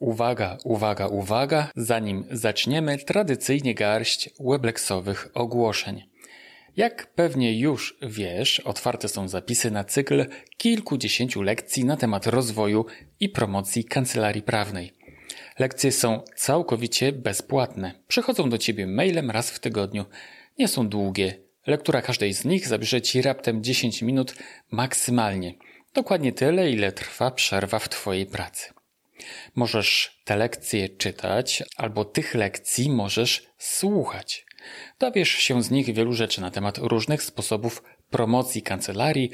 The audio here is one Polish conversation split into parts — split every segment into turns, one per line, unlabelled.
Uwaga, uwaga, uwaga, zanim zaczniemy, tradycyjnie garść webleksowych ogłoszeń. Jak pewnie już wiesz, otwarte są zapisy na cykl kilkudziesięciu lekcji na temat rozwoju i promocji kancelarii prawnej. Lekcje są całkowicie bezpłatne. Przychodzą do ciebie mailem raz w tygodniu. Nie są długie. Lektura każdej z nich zabierze ci raptem 10 minut maksymalnie. Dokładnie tyle, ile trwa przerwa w twojej pracy. Możesz te lekcje czytać, albo tych lekcji możesz słuchać. Dowiesz się z nich wielu rzeczy na temat różnych sposobów promocji kancelarii,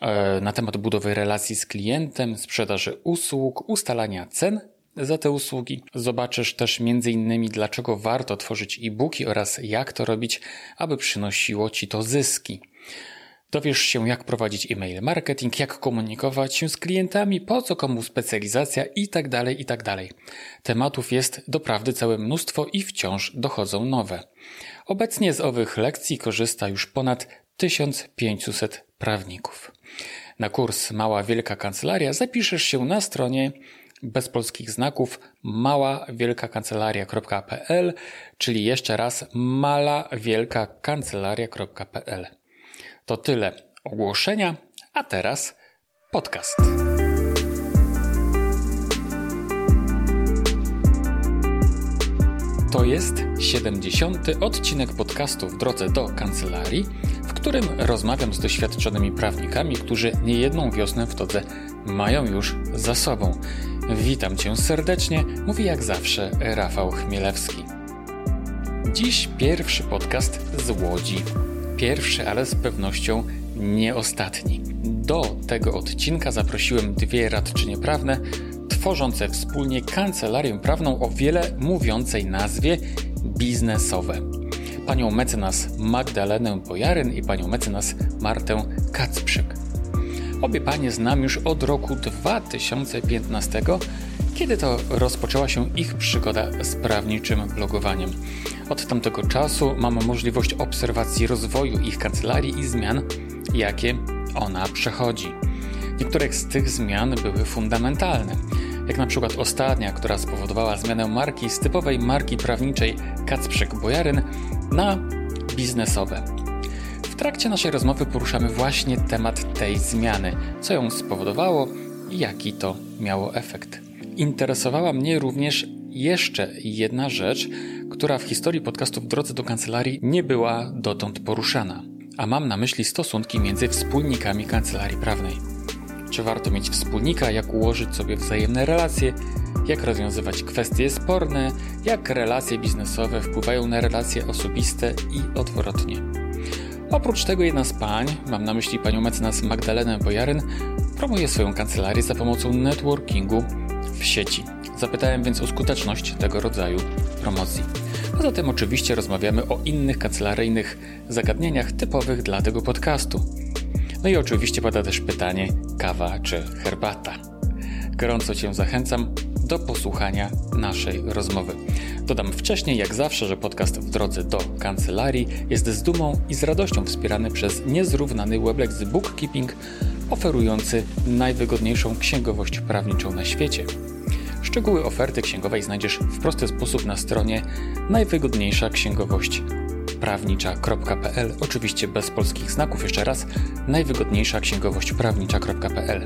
e, na temat budowy relacji z klientem, sprzedaży usług, ustalania cen za te usługi. Zobaczysz też m.in. dlaczego warto tworzyć e-booki oraz jak to robić, aby przynosiło Ci to zyski. Dowiesz się, jak prowadzić e-mail marketing, jak komunikować się z klientami, po co komu specjalizacja itd., tak itd. Tak Tematów jest doprawdy całe mnóstwo i wciąż dochodzą nowe. Obecnie z owych lekcji korzysta już ponad 1500 prawników. Na kurs Mała Wielka Kancelaria zapiszesz się na stronie bez polskich znaków maławielkakancelaria.pl, czyli jeszcze raz malawielkakancelaria.pl. To tyle ogłoszenia, a teraz podcast. To jest 70. odcinek podcastu w drodze do kancelarii, w którym rozmawiam z doświadczonymi prawnikami, którzy niejedną wiosnę w todze mają już za sobą. Witam Cię serdecznie, mówi jak zawsze Rafał Chmielewski. Dziś pierwszy podcast z Łodzi. Pierwszy, ale z pewnością nie ostatni. Do tego odcinka zaprosiłem dwie radczynie prawne, tworzące wspólnie kancelarię prawną o wiele mówiącej nazwie biznesowe. Panią mecenas Magdalenę Bojaryn i panią mecenas Martę Kacprzyk. Obie panie znam już od roku 2015, kiedy to rozpoczęła się ich przygoda z prawniczym blogowaniem. Od tamtego czasu mam możliwość obserwacji rozwoju ich kancelarii i zmian, jakie ona przechodzi. Niektóre z tych zmian były fundamentalne, jak na przykład ostatnia, która spowodowała zmianę marki z typowej marki prawniczej Kacprzek Bojaryn na biznesowe. W trakcie naszej rozmowy poruszamy właśnie temat tej zmiany, co ją spowodowało i jaki to miało efekt. Interesowała mnie również jeszcze jedna rzecz, która w historii podcastu w drodze do kancelarii nie była dotąd poruszana, a mam na myśli stosunki między wspólnikami kancelarii prawnej. Czy warto mieć wspólnika, jak ułożyć sobie wzajemne relacje, jak rozwiązywać kwestie sporne, jak relacje biznesowe wpływają na relacje osobiste i odwrotnie. Oprócz tego jedna z pań, mam na myśli panią mecenas Magdalenę Bojaryn, promuje swoją kancelarię za pomocą networkingu w sieci. Zapytałem więc o skuteczność tego rodzaju promocji. Poza tym oczywiście rozmawiamy o innych kancelaryjnych zagadnieniach typowych dla tego podcastu. No i oczywiście pada też pytanie kawa czy herbata. Gorąco Cię zachęcam do posłuchania naszej rozmowy. Dodam wcześniej, jak zawsze, że podcast w drodze do kancelarii jest z dumą i z radością wspierany przez niezrównany Weblex Bookkeeping, oferujący najwygodniejszą księgowość prawniczą na świecie. Szczegóły oferty księgowej znajdziesz w prosty sposób na stronie najwygodniejsza księgowość prawnicza.pl, oczywiście bez polskich znaków, jeszcze raz, najwygodniejsza księgowość prawnicza.pl.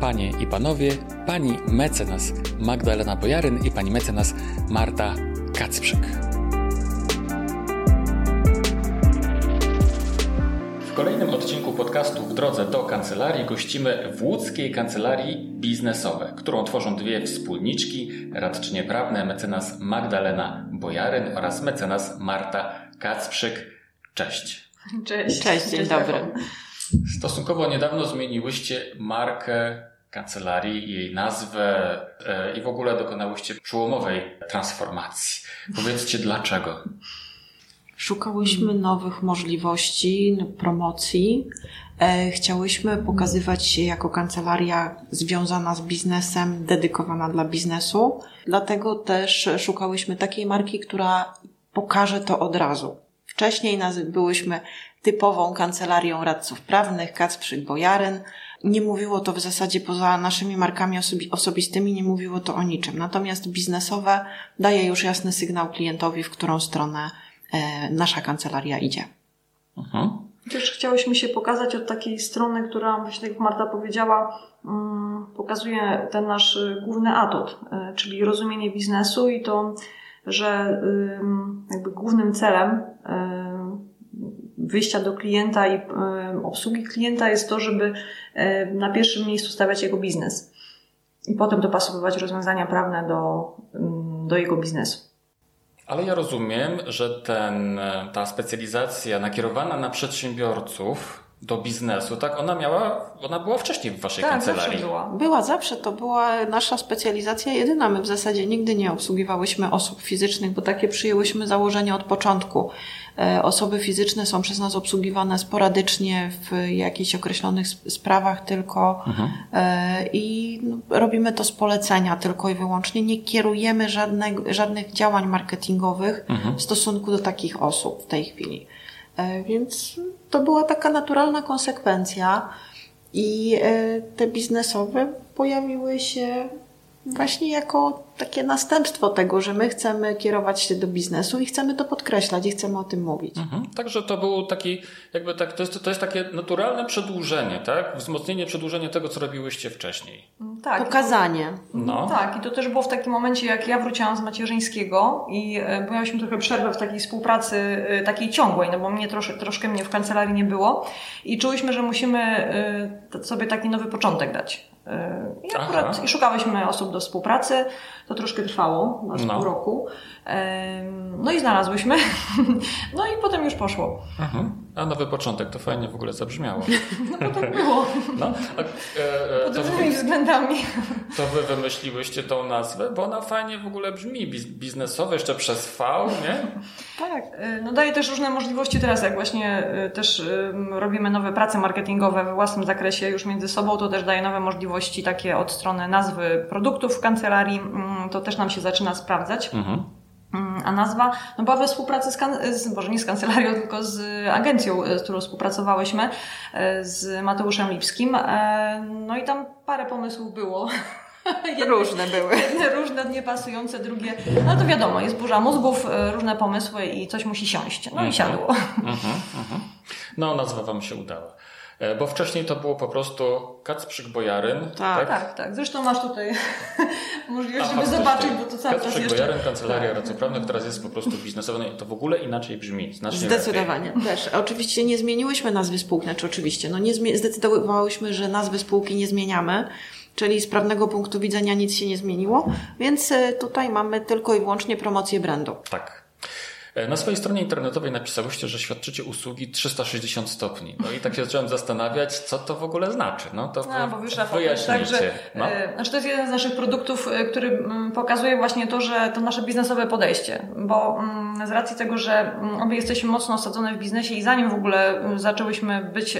Panie i panowie, pani mecenas Magdalena Bojaryn i pani mecenas Marta Kacprzyk. W kolejnym odcinku podcastu W drodze do kancelarii gościmy w łódzkiej kancelarii biznesowe, którą tworzą dwie wspólniczki, radczynie prawne mecenas Magdalena Bojaryn oraz mecenas Marta Kacprzyk. Cześć.
Cześć. Cześć, dzień dobry.
Stosunkowo niedawno zmieniłyście markę kancelarii, jej nazwę e, i w ogóle dokonałyście przełomowej transformacji. Powiedzcie dlaczego.
Szukałyśmy nowych możliwości promocji. E, chciałyśmy pokazywać się jako kancelaria związana z biznesem, dedykowana dla biznesu. Dlatego też szukałyśmy takiej marki, która pokaże to od razu. Wcześniej byłyśmy typową kancelarią radców prawnych, Kacprzyk Bojaryn. Nie mówiło to w zasadzie poza naszymi markami osobi osobistymi, nie mówiło to o niczym. Natomiast biznesowe daje już jasny sygnał klientowi, w którą stronę e, nasza kancelaria idzie.
Mhm. Też chciałyśmy się pokazać od takiej strony, która, właśnie tak jak Marta powiedziała, um, pokazuje ten nasz główny atut, y, czyli rozumienie biznesu i to, że jakby głównym celem wyjścia do klienta i obsługi klienta jest to, żeby na pierwszym miejscu stawiać jego biznes i potem dopasowywać rozwiązania prawne do, do jego biznesu.
Ale ja rozumiem, że ten, ta specjalizacja nakierowana na przedsiębiorców do biznesu, tak? Ona miała, ona była wcześniej w waszej
tak,
kancelarii.
Zawsze była.
była zawsze, to była nasza specjalizacja jedyna. My w zasadzie nigdy nie obsługiwałyśmy osób fizycznych, bo takie przyjęłyśmy założenie od początku. E, osoby fizyczne są przez nas obsługiwane sporadycznie w jakichś określonych sprawach tylko mhm. E, i no, robimy to z polecenia tylko i wyłącznie. Nie kierujemy żadnych, żadnych działań marketingowych mhm. w stosunku do takich osób w tej chwili. E, więc to była taka naturalna konsekwencja i te biznesowe pojawiły się właśnie jako takie następstwo tego, że my chcemy kierować się do biznesu i chcemy to podkreślać i chcemy o tym mówić.
Mhm. Także to był taki, jakby tak, to jest, to jest takie naturalne przedłużenie, tak? Wzmocnienie, przedłużenie tego, co robiłyście wcześniej.
Tak. Pokazanie.
No. Tak, i to też było w takim momencie, jak ja wróciłam z macierzyńskiego i e, miałyśmy trochę przerwę w takiej współpracy e, takiej ciągłej, no bo mnie trosz, troszkę mnie w kancelarii nie było i czułyśmy, że musimy e, sobie taki nowy początek dać. I, akurat, I szukałyśmy osób do współpracy. To troszkę trwało, na no. pół roku. No i znalazłyśmy. No i potem już poszło.
Mhm. A nowy początek, to fajnie w ogóle zabrzmiało.
No bo tak było. No, a,
e, e Pod różnymi względami.
To wy wymyśliłyście tą nazwę, bo ona fajnie w ogóle brzmi. Biznesowe jeszcze przez V, nie?
Tak. E, no daje też różne możliwości teraz, jak właśnie też robimy nowe prace marketingowe we własnym zakresie już między sobą, to też daje nowe możliwości takie od strony nazwy produktów w kancelarii. Mm, to też nam się zaczyna sprawdzać. Mhm. Mm, a nazwa no była we współpracy z, kan- z, Boże, nie z kancelarią, tylko z agencją, e, z którą współpracowałeśmy, e, z Mateuszem Lipskim. E, no i tam parę pomysłów było.
Różne były.
Jedne różne, niepasujące, drugie. No to wiadomo, jest burza mózgów, różne pomysły i coś musi siąść. No i mhm. siadło. Mhm,
mhm. No, nazwa Wam się udała. E, bo wcześniej to było po prostu Kacprzyk Bojaryn.
Tak, tak, tak. tak. Zresztą masz tutaj możliwość, żeby zobaczyć, bo to cały
Kacprzyk
czas jeszcze...
Bojaryn, Kancelaria tak. Racoprawna, teraz jest po prostu biznesowa, no to w ogóle inaczej brzmi. Znacznie
Zdecydowanie.
Lepiej.
Też. Oczywiście nie zmieniłyśmy nazwy spółki, znaczy oczywiście, no nie zmi- zdecydowałyśmy, że nazwy spółki nie zmieniamy. Czyli z prawnego punktu widzenia nic się nie zmieniło, więc e, tutaj mamy tylko i wyłącznie promocję brandu.
Tak. E, na swojej stronie internetowej napisałyście, że świadczycie usługi 360 stopni. No i tak się zacząłem zastanawiać, co to w ogóle znaczy. No to no, bo wyszła wyjaśnijcie.
no. e, znaczy to jest jeden z naszych produktów, e, który pokazuje właśnie to, że to nasze biznesowe podejście. Bo mm, z racji tego, że mm, obie jesteśmy mocno osadzone w biznesie i zanim w ogóle zaczęłyśmy być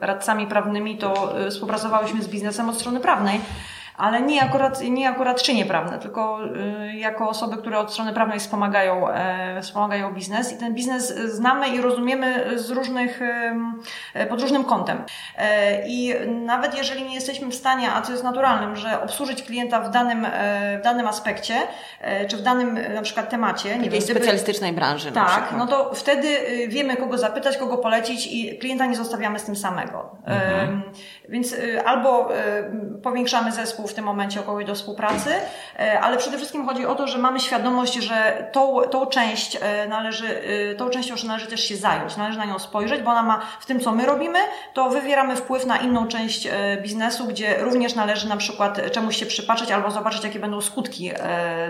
radcami prawnymi, to współpracowałyśmy z biznesem od strony prawnej ale nie akurat, nie akurat czynie prawne, tylko y, jako osoby, które od strony prawnej wspomagają, e, wspomagają biznes i ten biznes znamy i rozumiemy z różnych, e, pod różnym kątem. I nawet jeżeli nie jesteśmy w stanie, a co jest naturalnym, że obsłużyć klienta w danym, w danym aspekcie, czy w danym na przykład temacie,
nie wiem, specjalistycznej branży.
Tak, no to wtedy y, wiemy, kogo zapytać, kogo polecić i klienta nie zostawiamy z tym samego. Mhm. Więc y, albo powiększamy zespół w tym momencie o kogoś do współpracy, e, ale przede wszystkim chodzi o to, że mamy świadomość, że tą, tą część należy, tą częścią należy też się zająć, należy na nią spojrzeć, bo ona ma w tym, co my robimy, to wywieramy wpływ na inną część biznesu, gdzie również należy na przykład czemuś się przypatrzeć albo zobaczyć, jakie będą skutki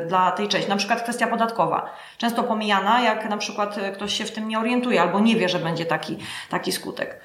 dla tej części. Na przykład kwestia podatkowa. Często pomijana, jak na przykład ktoś się w tym nie orientuje albo nie wie, że będzie taki, taki skutek.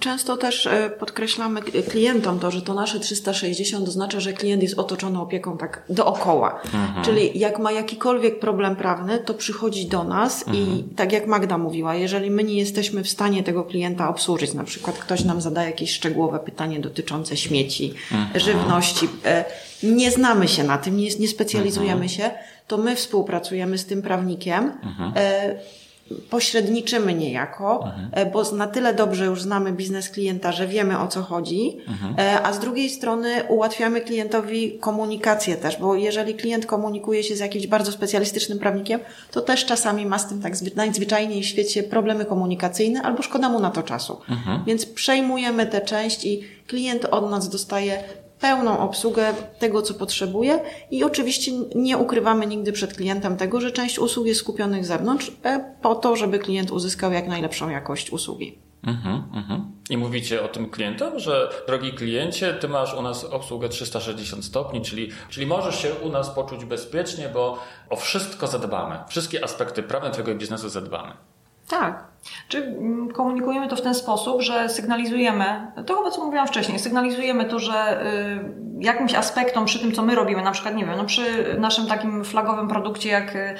Często też e, podkreślamy klientom to, że to nasze 360 oznacza, że klient jest otoczony opieką tak dookoła. Mhm. Czyli jak ma jakikolwiek problem prawny, to przychodzi do nas mhm. i tak jak Magda mówiła, jeżeli my nie jesteśmy w stanie tego klienta obsłużyć, na przykład ktoś nam zadaje jakieś szczegółowe pytanie dotyczące śmieci, mhm. żywności, e, nie znamy się na tym, nie, nie specjalizujemy mhm. się, to my współpracujemy z tym prawnikiem. E, pośredniczymy niejako, mhm. bo na tyle dobrze już znamy biznes klienta, że wiemy o co chodzi, mhm. a z drugiej strony ułatwiamy klientowi komunikację też, bo jeżeli klient komunikuje się z jakimś bardzo specjalistycznym prawnikiem, to też czasami ma z tym tak najzwyczajniej w świecie problemy komunikacyjne albo szkoda mu na to czasu. Mhm. Więc przejmujemy tę część i klient od nas dostaje pełną obsługę tego, co potrzebuje i oczywiście nie ukrywamy nigdy przed klientem tego, że część usług jest skupionych zewnątrz e, po to, żeby klient uzyskał jak najlepszą jakość usługi. Mhm,
mhm. I mówicie o tym klientom, że drogi kliencie, ty masz u nas obsługę 360 stopni, czyli, czyli możesz się u nas poczuć bezpiecznie, bo o wszystko zadbamy. Wszystkie aspekty prawne twojego biznesu zadbamy.
Tak.
Czy mm, komunikujemy to w ten sposób, że sygnalizujemy, to chyba co mówiłam wcześniej, sygnalizujemy to, że y, jakimś aspektom przy tym, co my robimy, na przykład, nie wiem, no przy naszym takim flagowym produkcie, jak y,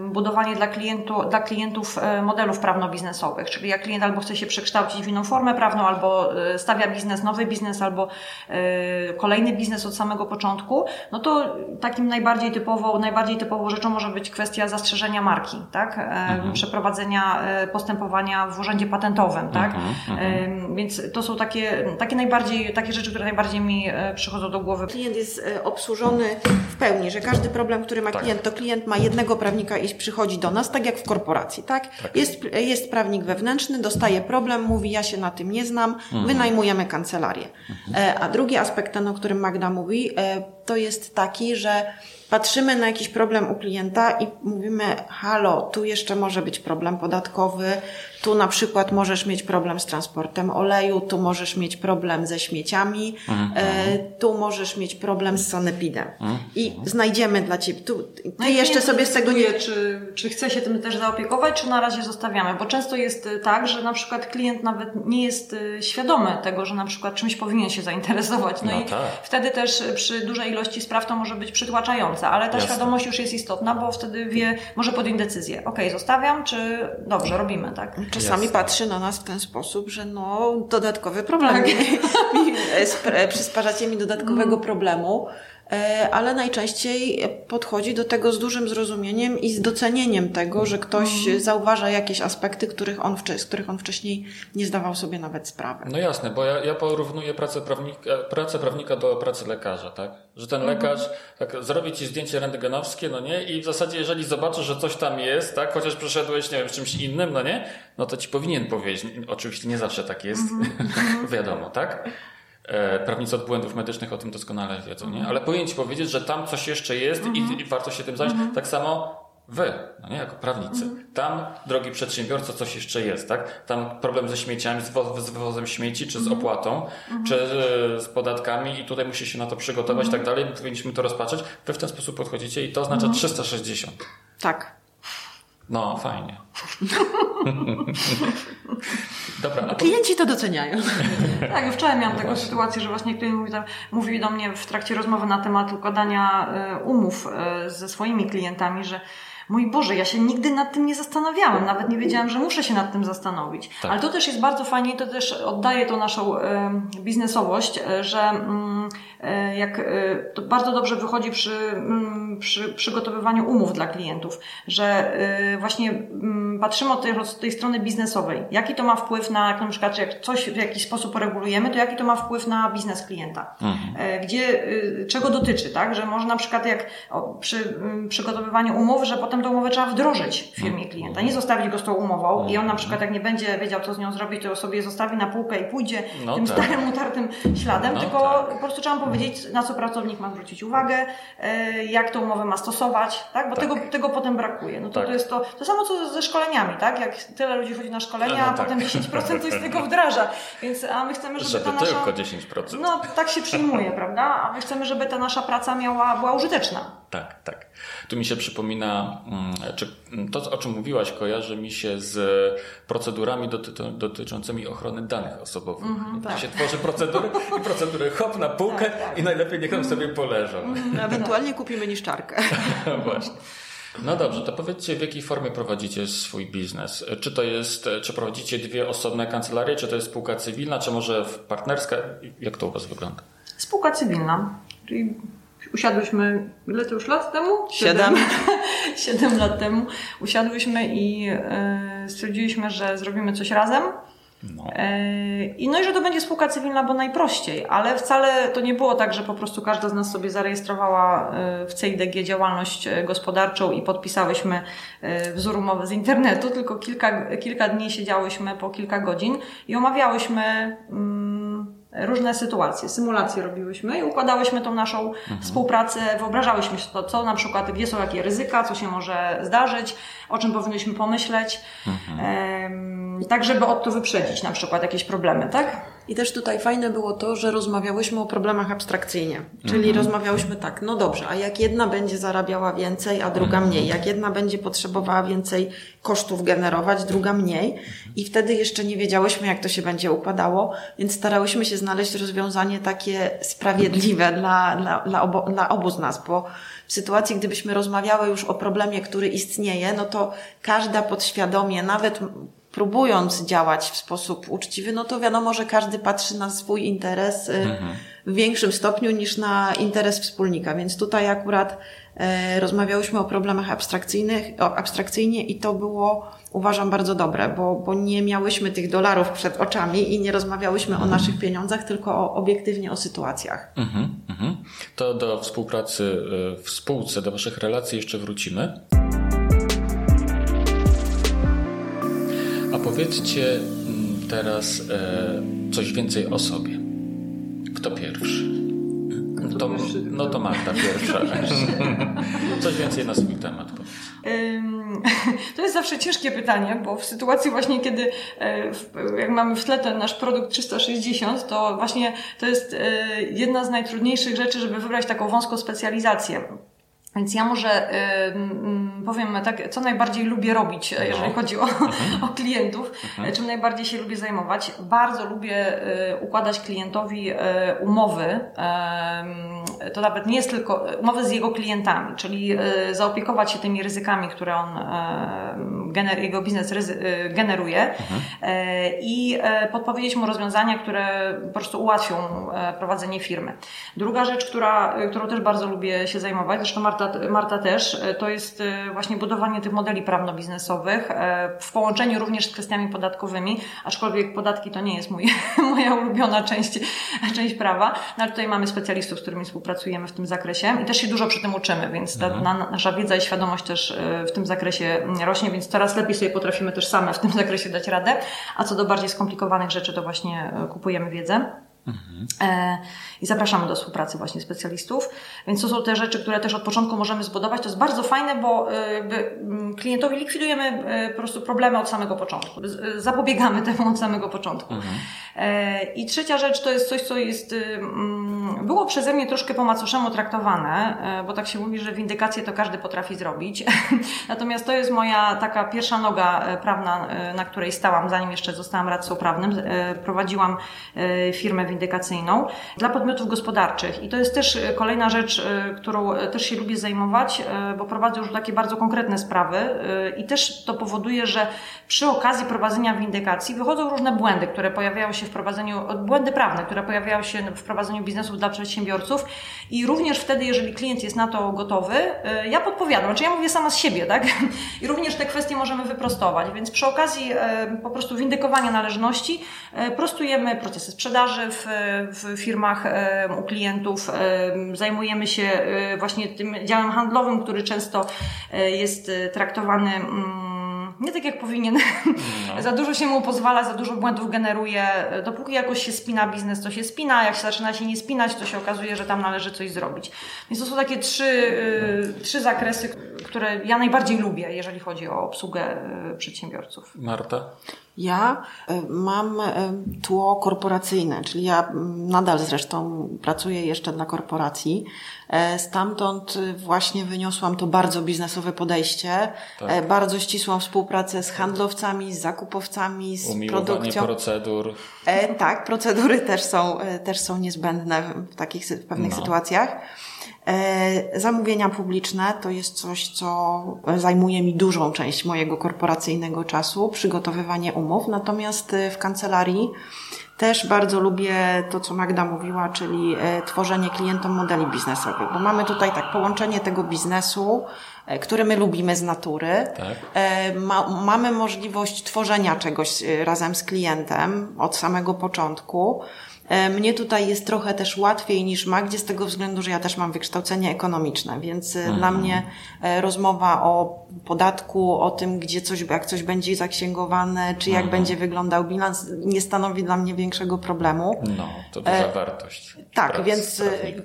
budowanie dla, klientu, dla klientów e, modelów prawno-biznesowych, czyli jak klient albo chce się przekształcić w inną formę prawną, albo e, stawia biznes, nowy biznes, albo e, kolejny biznes od samego początku, no to takim najbardziej typowo, najbardziej typową rzeczą może być kwestia zastrzeżenia marki, tak? Mhm. Przeprowadzenia postępowania w urzędzie patentowym, tak? Mhm, mhm. Więc to są takie, takie najbardziej, takie rzeczy, które najbardziej mi przychodzą do głowy.
Klient jest obsłużony w pełni, że każdy problem, który ma tak. klient, to klient ma jednego prawnika i przychodzi do nas, tak jak w korporacji, tak? tak? Jest, jest prawnik wewnętrzny, dostaje problem, mówi, ja się na tym nie znam, mhm. wynajmujemy kancelarię. Mhm. A drugi aspekt, ten, o którym Magda mówi, e, to jest taki, że patrzymy na jakiś problem u klienta i mówimy, halo, tu jeszcze może być problem podatkowy, tu na przykład możesz mieć problem z transportem oleju, tu możesz mieć problem ze śmieciami, mhm. e, tu możesz mieć problem z sanepidem. Mhm. I znajdziemy dla Ciebie, tu, ty no jeszcze sobie z tego nie...
Czy, czy chce się tym też zaopiekować, czy na razie zostawiamy? Bo często jest e, tak, że na przykład klient nawet nie jest e, świadomy tego, że na przykład czymś powinien się zainteresować. No, no i tak. wtedy też przy dużej ilości spraw to może być przytłaczające, ale ta Jasne. świadomość już jest istotna, bo wtedy wie, może podjąć decyzję. Ok, zostawiam, czy dobrze, robimy, tak?
czasami Jasne. patrzy na nas w ten sposób, że no, dodatkowy problem. Tak. Przysparzacie mi dodatkowego mm. problemu. E, ale najczęściej podchodzi do tego z dużym zrozumieniem i z docenieniem tego, że ktoś mm. zauważa jakieś aspekty, których on, z których on wcześniej nie zdawał sobie nawet sprawy.
No jasne, bo ja, ja porównuję pracę prawnika, pracę prawnika do pracy lekarza, tak? Że ten mm. lekarz tak, zrobi ci zdjęcie rentgenowskie, no nie? I w zasadzie jeżeli zobaczy, że coś tam jest, tak? Chociaż przeszedłeś, nie wiem, czymś innym, no nie? No to ci powinien powiedzieć. Oczywiście nie zawsze tak jest, mm. wiadomo, tak? E, prawnicy od błędów medycznych o tym doskonale wiedzą, nie? Ale powinien ci powiedzieć, że tam coś jeszcze jest i, i, warto się tym zająć. Tak samo wy, no nie, jako prawnicy. Tam, drogi przedsiębiorco, coś jeszcze jest, tak? Tam problem ze śmieciami, z, wo z wywozem śmieci, czy z opłatą, czy e, z podatkami i tutaj musi się na to przygotować i tak dalej. Powinniśmy to rozpatrzeć. Wy w ten sposób podchodzicie i to oznacza 360.
Tak.
No, fajnie. Dobra,
a Klienci to doceniają.
tak, wczoraj miałam taką sytuację, że właśnie klient mówi, mówi do mnie w trakcie rozmowy na temat układania e, umów e, ze swoimi klientami, że mój Boże, ja się nigdy nad tym nie zastanawiałem, nawet nie wiedziałam, że muszę się nad tym zastanowić. Tak. Ale to też jest bardzo fajnie, to też oddaje to naszą e, biznesowość, że mm, jak to bardzo dobrze wychodzi przy, mm, przy przygotowywaniu umów dla klientów, że e, właśnie mm, patrzymy od tej, od tej strony biznesowej. Jaki to ma wpływ na, jak na przykład, jak coś w jakiś sposób regulujemy, to jaki to ma wpływ na biznes klienta? Mhm. Gdzie, czego dotyczy, tak? Że może na przykład jak przy mm, przygotowywaniu umów, że potem tę umowę trzeba wdrożyć w firmie klienta, nie zostawić go z tą umową i on na przykład jak nie będzie wiedział, co z nią zrobić, to sobie zostawi na półkę i pójdzie no tym tak. starym, utartym śladem, no tylko tak. po prostu trzeba powiedzieć, na co pracownik ma zwrócić uwagę, e, jak tę umowę ma stosować, tak? Bo tak. Tego, tego potem brakuje. No to, tak. to jest to, to samo co ze szkoleniami, tak? Jak tyle ludzi chodzi na szkolenia, no, a tak. potem 10% coś z tego wdraża. Więc, a my chcemy, żeby,
żeby
ta nasza...
tylko 10%.
No, tak się przyjmuje, prawda? A my chcemy, żeby ta nasza praca miała, była użyteczna.
Tak, tak. Tu mi się przypomina, mm, czy to, o czym mówiłaś, kojarzy mi się z procedurami doty dotyczącymi ochrony danych osobowych. Mm -hmm, tak. się tworzy procedury i procedury hop na półkę tak, tak. i najlepiej niech tam sobie poleżą.
Mm, ewentualnie kupimy niszczarkę.
Właśnie. No dobrze, to powiedzcie, w jakiej formie prowadzicie swój biznes? Czy to jest, czy prowadzicie dwie osobne kancelarie, czy to jest spółka cywilna, czy może partnerska? Jak to u Was wygląda?
Spółka cywilna, czyli usiadłyśmy, ile to już lat temu?
Siedem.
Siedem lat temu usiadłyśmy i e, stwierdziliśmy, że zrobimy coś razem. No. E, I no i że to będzie spółka cywilna, bo najprościej, ale wcale to nie było tak, że po prostu każda z nas sobie zarejestrowała e, w CIDG działalność gospodarczą i podpisałyśmy wzór umowy z internetu, tylko kilka, kilka dni siedziałyśmy po kilka godzin i omawiałyśmy. Mm, różne sytuacje, symulacje robiłyśmy i układałyśmy tą naszą mhm. współpracę, wyobrażałyśmy się to, co na przykład, gdzie są jakie ryzyka, co się może zdarzyć, o czym powinniśmy pomyśleć, mhm. tak żeby od to wyprzedzić na przykład jakieś problemy, tak?
I też tutaj fajne było to, że rozmawiałyśmy o problemach abstrakcyjnie. Czyli mhm. rozmawiałyśmy tak, no dobrze, a jak jedna będzie zarabiała więcej, a druga mhm. mniej? Jak jedna będzie potrzebowała więcej kosztów generować, druga mniej? I wtedy jeszcze nie wiedziałyśmy, jak to się będzie układało, więc starałyśmy się znaleźć rozwiązanie takie sprawiedliwe dla, dla, dla, obo, dla obu z nas, bo w sytuacji, gdybyśmy rozmawiały już o problemie, który istnieje, no to każda podświadomie, nawet próbując działać w sposób uczciwy, no to wiadomo, że każdy patrzy na swój interes y, mhm. w większym stopniu niż na interes wspólnika. Więc tutaj akurat e, rozmawiałyśmy o problemach abstrakcyjnych, abstrakcyjnie i to było, uważam, bardzo dobre, bo, bo nie miałyśmy tych dolarów przed oczami i nie rozmawiałyśmy mhm. o naszych pieniądzach, tylko o, obiektywnie o sytuacjach. Mhm,
mhm. To do współpracy e, w spółce, do Waszych relacji jeszcze wrócimy. A powiedzcie mm, teraz e, coś więcej o sobie. Kto pierwszy? To, no to Marta pierwsza. Coś więcej na swój temat powiedz.
To jest zawsze ciężkie pytanie, bo w sytuacji właśnie, kiedy e, jak mamy w tle ten nasz produkt 360, to właśnie to jest e, jedna z najtrudniejszych rzeczy, żeby wybrać taką wąską specjalizację. Więc ja może y, powiem tak, co najbardziej lubię robić, no. jeżeli chodzi o, mhm. o klientów, mhm. czym najbardziej się lubię zajmować. Bardzo lubię y, układać klientowi y, umowy. To nawet nie jest tylko umowy z jego klientami, czyli zaopiekować się tymi ryzykami, które on, gener, jego biznes generuje mhm. i podpowiedzieć mu rozwiązania, które po prostu ułatwią prowadzenie firmy. Druga rzecz, która, którą też bardzo lubię się zajmować, zresztą Marta Marta, Marta też, e, to jest e, właśnie budowanie tych modeli prawno-biznesowych e, w połączeniu również z kwestiami podatkowymi, aczkolwiek podatki to nie jest mój, moja ulubiona część, część prawa, no ale tutaj mamy specjalistów, z którymi współpracujemy w tym zakresie i też się dużo przy tym uczymy, więc ta, mhm. na, nasza wiedza i świadomość też w tym zakresie rośnie, więc coraz lepiej sobie potrafimy też same w tym zakresie dać radę, a co do bardziej skomplikowanych rzeczy, to właśnie kupujemy wiedzę. Mhm. I zapraszamy do współpracy właśnie specjalistów. Więc to są te rzeczy, które też od początku możemy zbudować. To jest bardzo fajne, bo e, mm, klientowi likwidujemy e, po prostu problemy od samego początku. Zapobiegamy temu od samego początku. Mhm. I trzecia rzecz to jest coś, co jest, mm, było przeze mnie troszkę po macoszemu traktowane, bo tak się mówi, że windykację to każdy potrafi zrobić. Natomiast to jest moja taka pierwsza noga prawna, na której stałam, zanim jeszcze zostałam radcą prawnym. Prowadziłam firmę windykacyjną dla podmiotów gospodarczych. I to jest też e, kolejna rzecz, e, którą e, też się lubię zajmować, bo prowadzę już takie bardzo konkretne sprawy i też to powoduje, że przy okazji prowadzenia windykacji wychodzą różne błędy, które pojawiają się w prowadzeniu, błędy prawne, które pojawiają się w prowadzeniu biznesów dla przedsiębiorców i również wtedy, jeżeli klient jest na to gotowy, ja podpowiadam, znaczy ja mówię sama z siebie, tak? I również te kwestie możemy wyprostować, więc przy okazji po prostu windykowania należności prostujemy procesy sprzedaży w, w firmach u klientów. Zajmujemy się e, właśnie tym działem handlowym, który często e, jest e, traktowany mm, nie tak jak powinien. No. za dużo się mu pozwala, za dużo błędów generuje. Dopóki jakoś się spina biznes, to się spina. Jak się zaczyna się nie spinać, to się okazuje, że tam należy coś zrobić. Więc to są takie trzy, trzy zakresy, które ja najbardziej lubię, jeżeli chodzi o obsługę przedsiębiorców.
Marta?
Ja e, mam e, tło korporacyjne, czyli ja nadal zresztą pracuję jeszcze dla korporacji. E, stamtąd właśnie wyniosłam to bardzo biznesowe podejście, tak. bardzo ścisłą współpracę z handlowcami, z zakupowcami, z
produkcją. procedur.
tak, procedury też są, też są niezbędne w takich w pewnych no. sytuacjach. E, zamówienia publiczne to jest coś, co zajmuje mi dużą część mojego korporacyjnego czasu, przygotowywanie umów. Natomiast e, w kancelarii Też bardzo lubię to, co Magda mówiła, czyli e, tworzenie klientom modeli biznesowych, bo mamy tutaj tak połączenie tego biznesu, który my lubimy z natury.
Tak.
Ma, mamy możliwość tworzenia czegoś razem z klientem od samego początku. E, Mnie tutaj jest trochę też łatwiej niż Magdzie z tego względu, że ja też mam wykształcenie ekonomiczne, więc e, dla mnie e, rozmowa o podatku, o tym, gdzie coś, jak coś będzie zaksięgowane, czy jak będzie wyglądał bilans, nie stanowi dla mnie większego problemu.
No, to duża wartość.
Tak, więc e,
prawnika.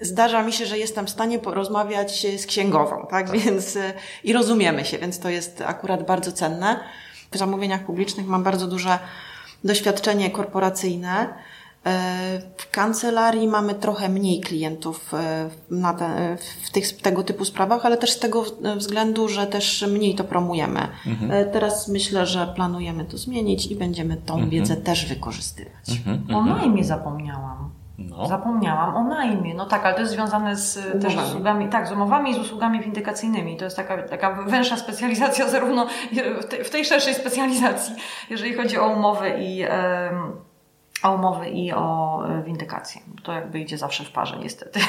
zdarza mi się, że jestem w stanie porozmawiać e, z księgową, tak? Więc e, i rozumiemy się, więc to jest akurat bardzo cenne. W zamówieniach publicznych mam bardzo duże doświadczenie korporacyjne. E, W kancelarii mamy trochę mniej klientów e, na te, w tych, tego typu sprawach, ale też z tego względu, że też mniej to promujemy. E, Teraz myślę, że planujemy to zmienić i będziemy tą wiedzę też wykorzystywać.
O najmie zapomniałam.
No.
Zapomniałam o najmie. No tak, ale to jest związane z e, też z
Umowami.
usługami, tak, z umowami i z usługami windykacyjnymi. To jest taka, taka węższa specjalizacja, zarówno w tej, w tej szerszej specjalizacji, jeżeli chodzi o umowy i em, o umowy i o e, windykację. To jakby idzie zawsze w parze, niestety.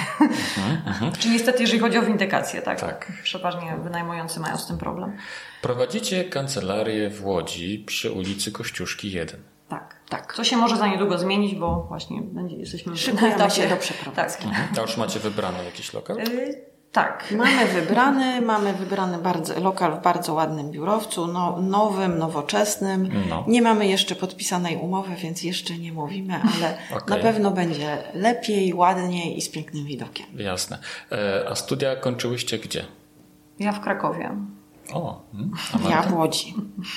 Czy niestety, jeżeli chodzi o windykację, tak?
Tak.
Przeważnie wynajmujący mają z tym problem.
Prowadzicie kancelarię w Łodzi przy ulicy Kościuszki 1.
Tak.
Tak.
To się może za niedługo zmienić, bo właśnie będzie, jesteśmy w
Szykujemy
etapie-
się do przeprowadzki.
Tak.
A już macie wybrany jakiś lokal?
Y, tak.
Mamy wybrany, mamy wybrany bardzo, lokal w bardzo ładnym biurowcu, no, nowym, nowoczesnym.
No.
Nie mamy jeszcze podpisanej umowy, więc jeszcze nie mówimy, ale
Okej.
na pewno będzie lepiej, ładniej i z pięknym widokiem.
Jasne. E, A studia kończyłyście gdzie?
Ja w Krakowie.
O, mm, a
Ja w Łodzi.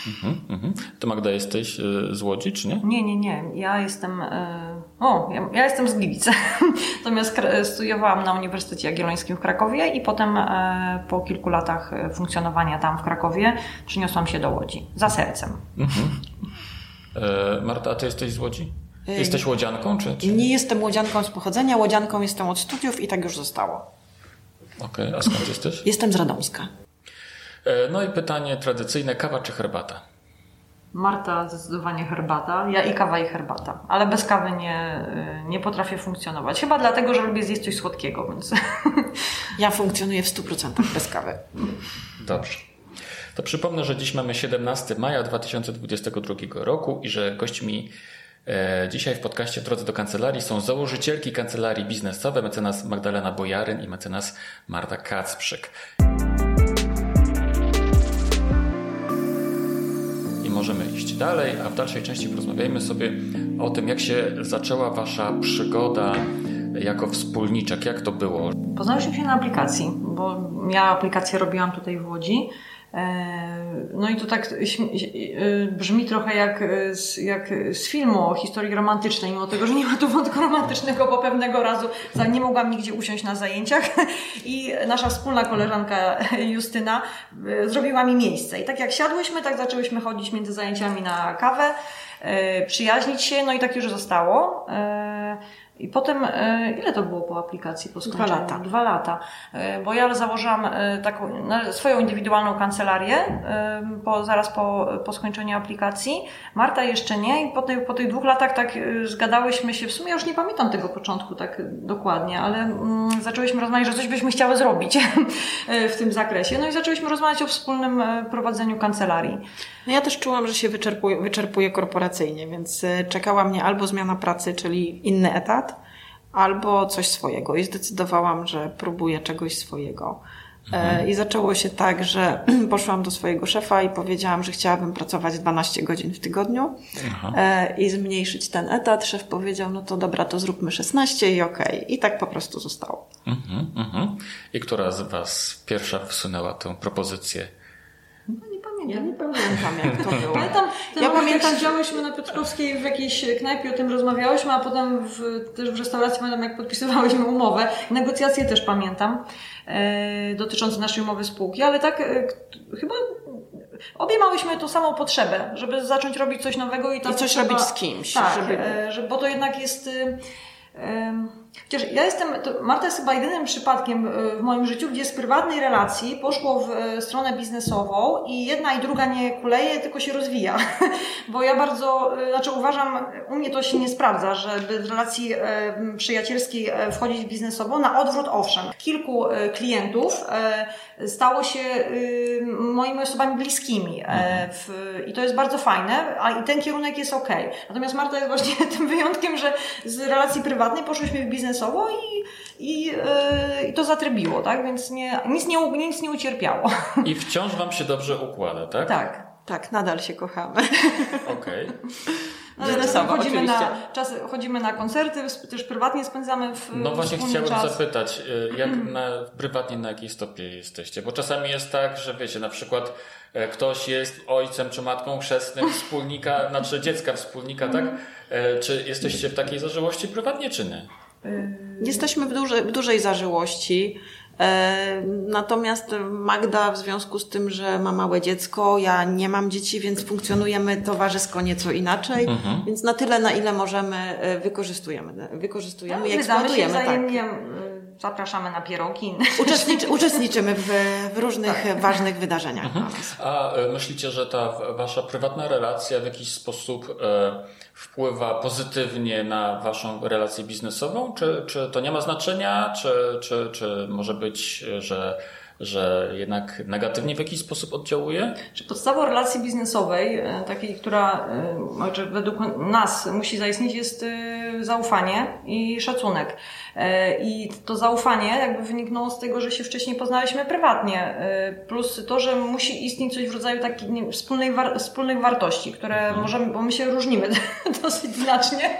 Mhm, mhm. To Magda jesteś e, z Łodzi, czy nie?
Nie, nie, nie. Ja jestem. e, O, ja, ja jestem z Gliwic. Natomiast studiowałam na Uniwersytecie Jagiellońskim w Krakowie i potem e, po kilku latach funkcjonowania tam w Krakowie przyniosłam się do Łodzi. Za sercem.
E, Marta, a ty jesteś z Łodzi? Jesteś łodzianką, czy? czy...
Nie jestem łodzianką z pochodzenia, łodzianką jestem od studiów i tak już zostało.
Okej, a skąd jesteś?
Jestem z Radomska.
E, No i pytanie tradycyjne, kawa czy herbata?
Marta zdecydowanie herbata. Ja i kawa i herbata. Ale bez kawy nie, nie potrafię funkcjonować. Chyba dlatego, że lubię zjeść coś słodkiego, więc.
Ja funkcjonuję w 100% bez kawy.
Dobrze. To przypomnę, że dziś mamy 17 maja 2022 roku i że gośćmi e, dzisiaj w podcaście Drodzy do Kancelarii są założycielki kancelarii biznesowe mecenas Magdalena Bojaryn i mecenas Marta Kacprzyk. Możemy iść dalej, a w dalszej części porozmawiajmy sobie o tym, jak się zaczęła Wasza przygoda jako wspólniczek. Jak to było?
Poznałyśmy się na aplikacji, bo ja aplikację robiłam tutaj w Łodzi. E, No i to tak e, brzmi trochę jak e, z, jak z filmu o historii romantycznej, mimo tego, że nie ma tu wątku romantycznego, bo pewnego razu nie mogłam nigdzie usiąść na zajęciach i nasza wspólna koleżanka Justyna zrobiła mi miejsce. I tak jak siadłyśmy, tak zaczęłyśmy chodzić między zajęciami na kawę, przyjaźnić się, no i tak już zostało. I potem, e, ile to było po aplikacji? Po skończeniu?
lata.
Dwa lata. E, Bo ja założyłam e, taką na- swoją indywidualną kancelarię po, zaraz po, po skończeniu aplikacji. Marta jeszcze nie i po, tej, po tych dwóch latach tak zgadałyśmy się, w sumie już nie pamiętam tego początku tak dokładnie, ale mm, zaczęłyśmy rozmawiać, że coś byśmy chciały zrobić w tym zakresie. No i zaczęłyśmy rozmawiać o wspólnym prowadzeniu kancelarii.
No ja też czułam, że się wyczerpuje, wyczerpuje korporacyjnie, więc e, czekała mnie albo zmiana pracy, czyli inny etat, albo coś swojego. I zdecydowałam, że próbuję czegoś swojego. E, I zaczęło się tak, że poszłam do swojego szefa i powiedziałam, że chciałabym pracować 12 godzin w tygodniu
Aha.
e, i zmniejszyć ten etat. Szef powiedział, no to dobra, to zróbmy 16 i okej. I tak po prostu zostało.
Mhm, mhm. I która z Was pierwsza wsunęła tę propozycję?
Ja nie pamiętam, jak to było.
Pamiętam, ten
Ja pamiętam,
siedziałyśmy na Piotrkowskiej w jakiejś knajpie, o tym rozmawiałyśmy, a potem w, też w restauracji pamiętam, jak podpisywałyśmy umowę. Negocjacje też pamiętam, e, dotyczące naszej umowy spółki, ale tak e, chyba obie małyśmy tą samą potrzebę, żeby zacząć robić coś nowego i, ta
I coś
potrzeba-
robić z kimś,
Tak,
żeby-
e, że, bo to jednak jest... E, chociaż ja jestem, Marta jest chyba jedynym przypadkiem e, w moim życiu, gdzie z prywatnej relacji poszło w e, stronę biznesową i jedna i druga nie kuleje, tylko się rozwija. Bo ja bardzo, znaczy uważam, u mnie to się nie sprawdza, żeby w relacji przyjacielskiej wchodzić biznesowo. Na odwrót, owszem. Kilku klientów stało się moimi osobami bliskimi mhm. i to jest bardzo fajne, a i ten kierunek jest ok. Natomiast Marta jest właśnie tym wyjątkiem, że z relacji prywatnej poszłyśmy w biznesowo i, i, yy, i to zatrybiło, tak? Więc nie, nic, nie, nic nie ucierpiało.
I wciąż Wam się dobrze układa, tak?
Tak. Tak, nadal się kochamy.
Okej. Okay.
Biznesowo, chodzimy na, czasy, chodzimy na koncerty, też prywatnie spędzamy w
No właśnie chciałem czas. zapytać, y, jak mm. na, prywatnie na jakiej stopie jesteście? Bo czasami jest tak, że wiecie, na przykład e, ktoś jest ojcem czy matką chrzestnym wspólnika, znaczy dziecka wspólnika, tak? Mhm. E, czy jesteście w takiej zażyłości prywatnie, czy nie?
Jesteśmy w, duże, w dużej zażyłości. E, natomiast Magda w związku z tym, że ma małe dziecko, ja nie mam dzieci, więc funkcjonujemy towarzysko nieco inaczej, mhm. więc na tyle, na ile możemy, e, wykorzystujemy, wykorzystujemy no, i eksploatujemy.
Się wzajemnie tak. Zapraszamy na pierogi.
Uczestniczy, uczestniczymy w, w różnych tak. ważnych wydarzeniach. Mhm.
A myślicie, że ta wasza prywatna relacja w jakiś sposób e, wpływa pozytywnie na Waszą relację biznesową? Czy, czy to nie ma znaczenia? Czy, czy, czy może być, że że jednak negatywnie w jakiś sposób oddziałuje?
Czy podstawą relacji biznesowej, e, takiej, która znaczy według nas musi zaistnieć, jest e, zaufanie i szacunek. I to zaufanie jakby wyniknęło z tego, że się wcześniej poznaliśmy prywatnie, plus to, że musi istnieć coś w rodzaju takiej nie, wspólnej war, wspólnych wartości, które mhm. możemy, bo my się różnimy dosyć znacznie,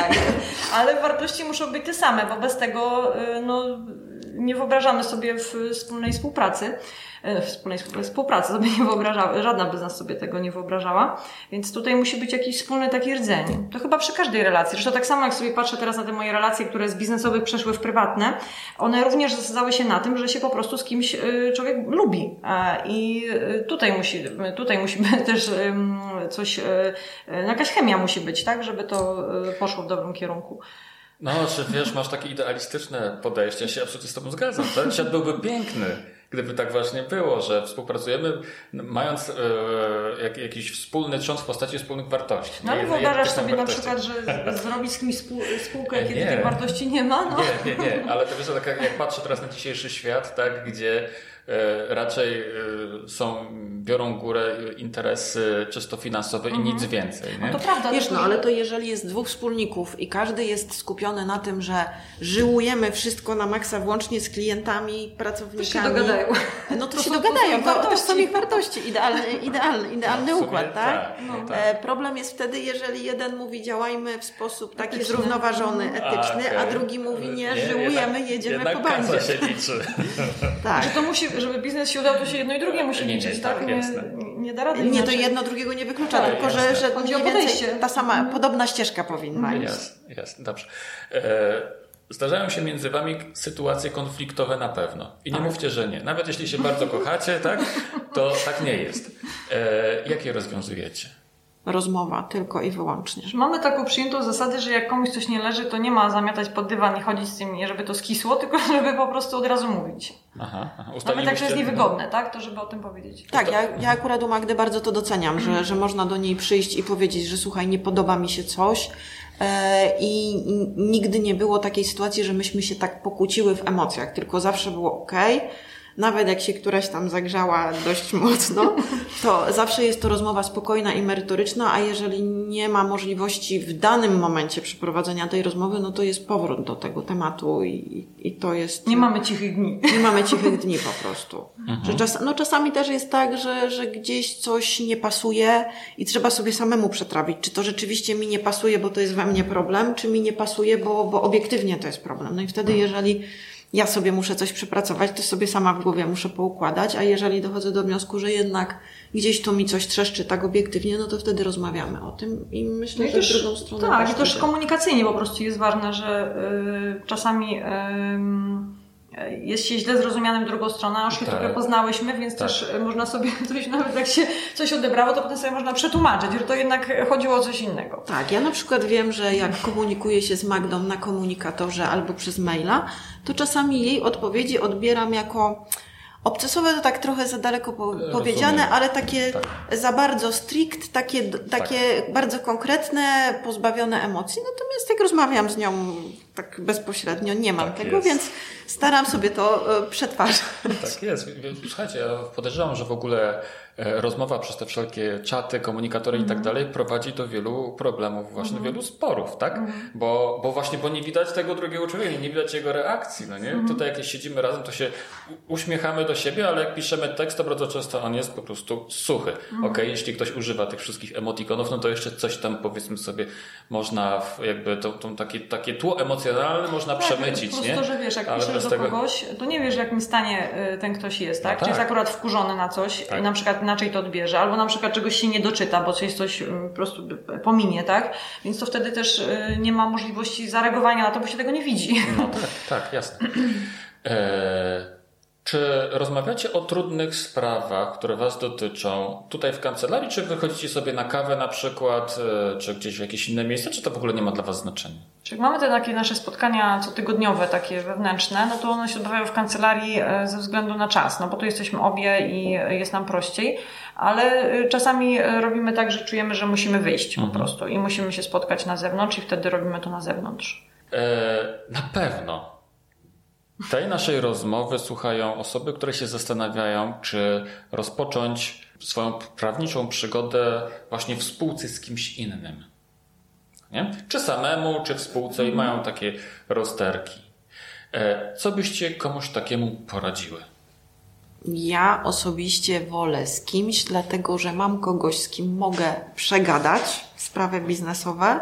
tak. ale wartości muszą być te same, bo bez tego no, nie wyobrażamy sobie wspólnej współpracy. E, wspólnej współpracy sobie nie wyobrażała, żadna by z nas sobie tego nie wyobrażała. Więc tutaj musi być jakiś wspólny taki rdzeń. To chyba przy każdej relacji. Zresztą tak samo jak sobie patrzę teraz na te moje relacje, które z biznesowych przeszły w prywatne, one również zasadzały się na tym, że się po prostu z kimś e, człowiek lubi. I e, tutaj musi, tutaj musi być też coś, jakaś chemia musi być, tak, żeby to poszło w dobrym kierunku.
No, czy wiesz, masz takie idealistyczne podejście, ja się absolutnie z Tobą zgadzam. Ten świat byłby piękny, gdyby tak właśnie było, że współpracujemy mając e, jak, jakiś wspólny trząs w postaci wspólnych wartości.
No ale wyobrażasz sobie na przykład, że zrobić z kimś spół, spółkę, kiedy nie. tych wartości nie ma? No.
Nie, nie, nie, ale to wiesz, tak jak patrzę teraz na dzisiejszy świat, tak, gdzie E, raczej e, są, biorą górę interesy czysto finansowe mhm. i nic więcej. Nie?
No to prawda. Wiesz, no ale to jeżeli jest dwóch wspólników i każdy jest skupiony na tym, że żyłujemy wszystko na maksa włącznie z klientami, pracownikami. To się
dogadają.
No to, to się dogadają. To, to są ich wartości. Idealny, idealny, idealny no, układ, tak? tak, no, tak. E, problem jest wtedy, jeżeli jeden mówi działajmy w sposób taki etyczny. zrównoważony, etyczny, a, okay. a drugi mówi nie, nie żyłujemy, jednak, jedziemy
jednak
po bandzie.
się liczy.
tak. Że to musi żeby biznes się udał, to się jedno i drugie musi nie, liczyć, nie, tak? tak? Nie, nie da rady.
Nie, to jedno drugiego nie wyklucza, tak, tylko że, że mniej więcej ta sama, mhm. podobna ścieżka powinna iść.
Jasne, jasne, dobrze. E Zdarzają się między wami sytuacje konfliktowe na pewno. I nie tak. mówcie, że nie. Nawet jeśli się bardzo kochacie, tak, to tak nie jest. E, jak je rozwiązujecie?
Rozmowa tylko i wyłącznie.
Mamy taką przyjętą zasadę, że jak komuś coś nie leży, to nie ma zamiatać pod dywan i chodzić z tym, żeby to skisło, tylko żeby po prostu od razu mówić. Aha, aha. Nawet jak to jest niewygodne, tak? To żeby o tym powiedzieć.
Tak, ja, ja akurat u Magdy bardzo to doceniam, że, że można do niej przyjść i powiedzieć, że słuchaj, nie podoba mi się coś, e, i nigdy nie było takiej sytuacji, że myśmy się tak pokłóciły w emocjach, tylko zawsze było ok nawet jak się któraś tam zagrzała dość mocno, to zawsze jest to rozmowa spokojna i merytoryczna, a jeżeli nie ma możliwości w danym momencie przeprowadzenia tej rozmowy, no to jest powrót do tego tematu i, i to jest...
Nie mamy cichych dni.
Nie mamy cichych dni po prostu. Mhm. Że czas, no czasami też jest tak, że, że gdzieś coś nie pasuje i trzeba sobie samemu przetrawić, czy to rzeczywiście mi nie pasuje, bo to jest we mnie problem, czy mi nie pasuje, bo, bo obiektywnie to jest problem. No i wtedy, jeżeli ja sobie muszę coś przepracować, to sobie sama w głowie muszę poukładać, a jeżeli dochodzę do wniosku, że jednak gdzieś tu mi coś trzeszczy tak obiektywnie, no to wtedy rozmawiamy o tym i myślę, no i że też, drugą stronę
Tak, i też komunikacyjnie po prostu jest ważne, że y, czasami y, jest się źle zrozumianym drugą stroną, a już się tak. trochę poznałyśmy, więc tak. też można sobie coś, nawet jak się coś odebrało, to potem sobie można przetłumaczyć, że to jednak chodziło o coś innego.
Tak, ja na przykład wiem, że jak komunikuję się z Magdą na komunikatorze albo przez maila, to czasami jej odpowiedzi odbieram jako Obcesowe to tak trochę za daleko po, powiedziane, ale takie tak. za bardzo strict, takie, takie tak. bardzo konkretne, pozbawione emocji. Natomiast jak rozmawiam z nią tak bezpośrednio, nie mam tak tego, jest. więc staram sobie to e, przetwarzać.
Tak jest. Słuchajcie, ja podejrzewam, że w ogóle E, rozmowa przez te wszelkie czaty, komunikatory i tak mhm. dalej prowadzi do wielu problemów, właśnie mhm. wielu sporów, tak? Mhm. Bo, bo właśnie, bo nie widać tego drugiego człowieka, nie widać jego reakcji, no nie? Tutaj jak siedzimy razem, to się uśmiechamy do siebie, ale jak piszemy tekst, to bardzo często on jest po prostu suchy. Ok, jeśli ktoś używa tych wszystkich emotikonów, no to jeszcze coś tam powiedzmy sobie można jakby to, to takie, takie tło emocjonalne można tak, przemycić,
po
nie?
To, że wiesz, jak ale piszesz do tego... kogoś, to nie wiesz w jakim stanie y, ten ktoś jest, tak? No tak. Czy jest akurat wkurzony na coś, tak. na przykład inaczej to odbierze, albo na przykład czegoś się nie doczyta, bo coś, coś mm, po prostu pominie, tak? Więc to wtedy też y, nie ma możliwości zareagowania na to, bo się tego nie widzi.
No tak, tak, jasne. E, czy rozmawiacie o trudnych sprawach, które Was dotyczą tutaj w kancelarii, czy wychodzicie sobie na kawę na przykład, e, czy gdzieś w jakieś inne miejsce, czy to w ogóle nie ma dla Was znaczenia?
Czyli mamy te takie nasze spotkania cotygodniowe, takie wewnętrzne, no to one się odbywają w kancelarii e, ze względu na czas, no bo tu jesteśmy obie i jest nam prościej, ale e, czasami robimy tak, że czujemy, że musimy wyjść mhm. po prostu i musimy się spotkać na zewnątrz i wtedy robimy to na zewnątrz.
E, na pewno. Tej naszej rozmowy słuchają osoby, które się zastanawiają, czy rozpocząć swoją prawniczą przygodę właśnie w spółce z kimś innym. Nie? Czy samemu, czy w spółce i mają takie rozterki. E, co byście komuś takiemu poradziły?
Ja osobiście wolę z kimś, dlatego że mam kogoś, z kim mogę przegadać sprawy biznesowe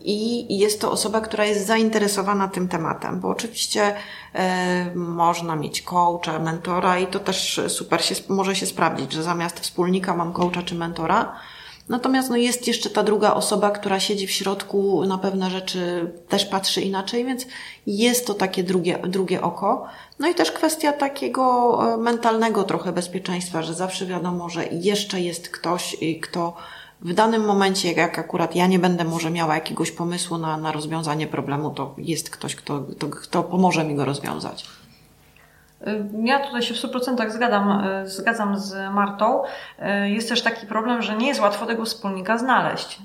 I jest to osoba, która jest zainteresowana tym tematem, bo oczywiście e, można mieć coacha, mentora i to też super się, może się sprawdzić, że zamiast wspólnika mam coacha czy mentora. Natomiast no jest jeszcze ta druga osoba, która siedzi w środku, na pewne rzeczy też patrzy inaczej, więc jest to takie drugie, drugie oko. No i też kwestia takiego e, mentalnego trochę bezpieczeństwa, że zawsze wiadomo, że jeszcze jest ktoś, kto w danym momencie, jak akurat ja nie będę może miała jakiegoś pomysłu na, na rozwiązanie problemu, to jest ktoś, kto, kto, kto pomoże mi go rozwiązać.
Ja tutaj się w 100% zgadzam, zgadzam z Martą. Jest też taki problem, że nie jest łatwo tego wspólnika znaleźć,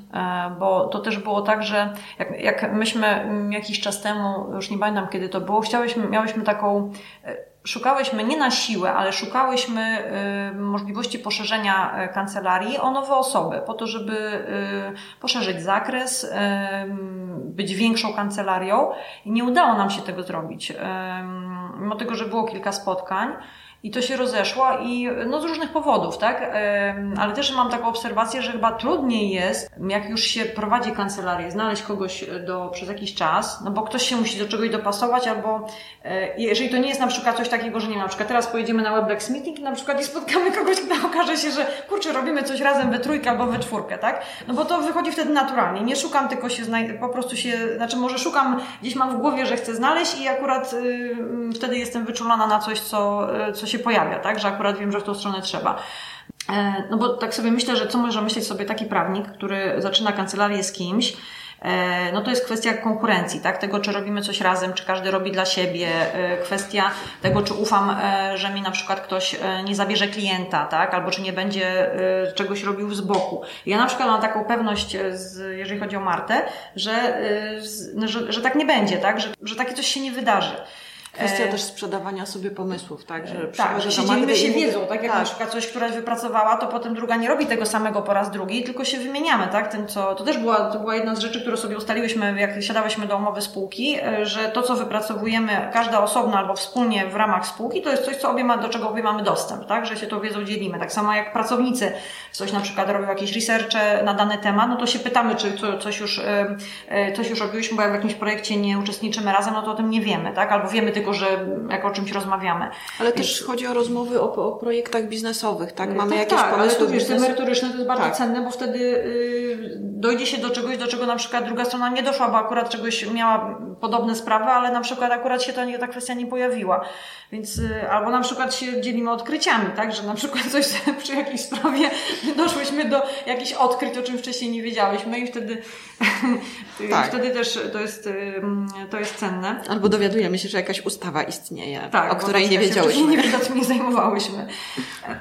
bo to też było tak, że jak, jak myśmy jakiś czas temu, już nie pamiętam kiedy to było, chciałyśmy, miałyśmy taką szukałyśmy nie na siłę, ale szukałyśmy y, możliwości poszerzenia y, kancelarii o nowe osoby, po to, żeby y, poszerzyć zakres, być większą kancelarią i nie udało nam się tego zrobić. Mimo tego, że było kilka spotkań, i to się rozeszło i no z różnych powodów, tak? Ale też mam taką obserwację, że chyba trudniej jest, jak już się prowadzi kancelarię, znaleźć kogoś do, przez jakiś czas, no bo ktoś się musi do czegoś dopasować, albo e, jeżeli to nie jest na przykład coś takiego, że nie wiem, na przykład teraz pojedziemy na Weblex Meeting na przykład i spotkamy kogoś, kto okaże się, że kurczę, robimy coś razem we trójkę albo we czwórkę, tak? No bo to wychodzi wtedy naturalnie. Nie szukam, tylko się znaj- po prostu się, znaczy może szukam, gdzieś mam w głowie, że chcę znaleźć i akurat y, wtedy jestem wyczulona na coś, co, y, co się pojawia, tak? Że akurat wiem, że w tą stronę trzeba. E, no bo tak sobie myślę, że co może myśleć sobie taki prawnik, który zaczyna kancelarię z kimś, e, no to jest kwestia konkurencji, tak? Tego, czy robimy coś razem, czy każdy robi dla siebie, e, kwestia tego, czy ufam, że mi na przykład ktoś nie zabierze klienta, tak? Albo czy nie będzie czegoś robił z boku. Ja na przykład mam taką pewność, jeżeli chodzi o Martę, że, że, że tak nie będzie, tak? Że, że takie coś się nie wydarzy.
Kwestia e... też sprzedawania sobie pomysłów, tak? Że
tak, że się dzielimy się wiedzą, tak jak tak. na przykład coś któraś wypracowała, to potem druga nie robi tego samego po raz drugi, tylko się wymieniamy, tak? Tym, co, to też była, to była jedna z rzeczy, którą sobie ustaliłyśmy, jak siadałyśmy do umowy spółki, e, że to, co wypracowujemy, każda osobno albo wspólnie w ramach spółki, to jest coś, co obie ma, do czego obie mamy dostęp, tak? Że się tą wiedzą dzielimy. Tak samo jak pracownicy coś na przykład robią jakieś researche na dany temat, no to się pytamy, czy co, coś już, e, coś już robiłyśmy, bo jak w jakimś projekcie nie uczestniczymy razem, no to o tym nie wiemy, tak? Albo wiemy tylko, że jak o czymś rozmawiamy.
Ale też chodzi o rozmowy o, o projektach biznesowych, tak? Mamy tak, jakieś
tak, pomysły. Ale tu wiesz, te merytoryczne to jest bardzo tak. cenne, bo wtedy yy, dojdzie się do czegoś, do czego na przykład druga strona nie doszła, bo akurat czegoś miała podobne sprawy, ale na przykład akurat się ta, ta kwestia nie pojawiła. Więc, y, albo na przykład się dzielimy odkryciami, tak, że na przykład coś przy jakiejś sprawie doszłyśmy do jakichś odkryć, o czym wcześniej nie wiedziałyśmy i wtedy, tak. wtedy też to jest, to jest cenne.
Albo dowiadujemy się, że jakaś ustawa istnieje, tak, o której nie wiedziałyśmy.
nie, nie zajmowałyśmy.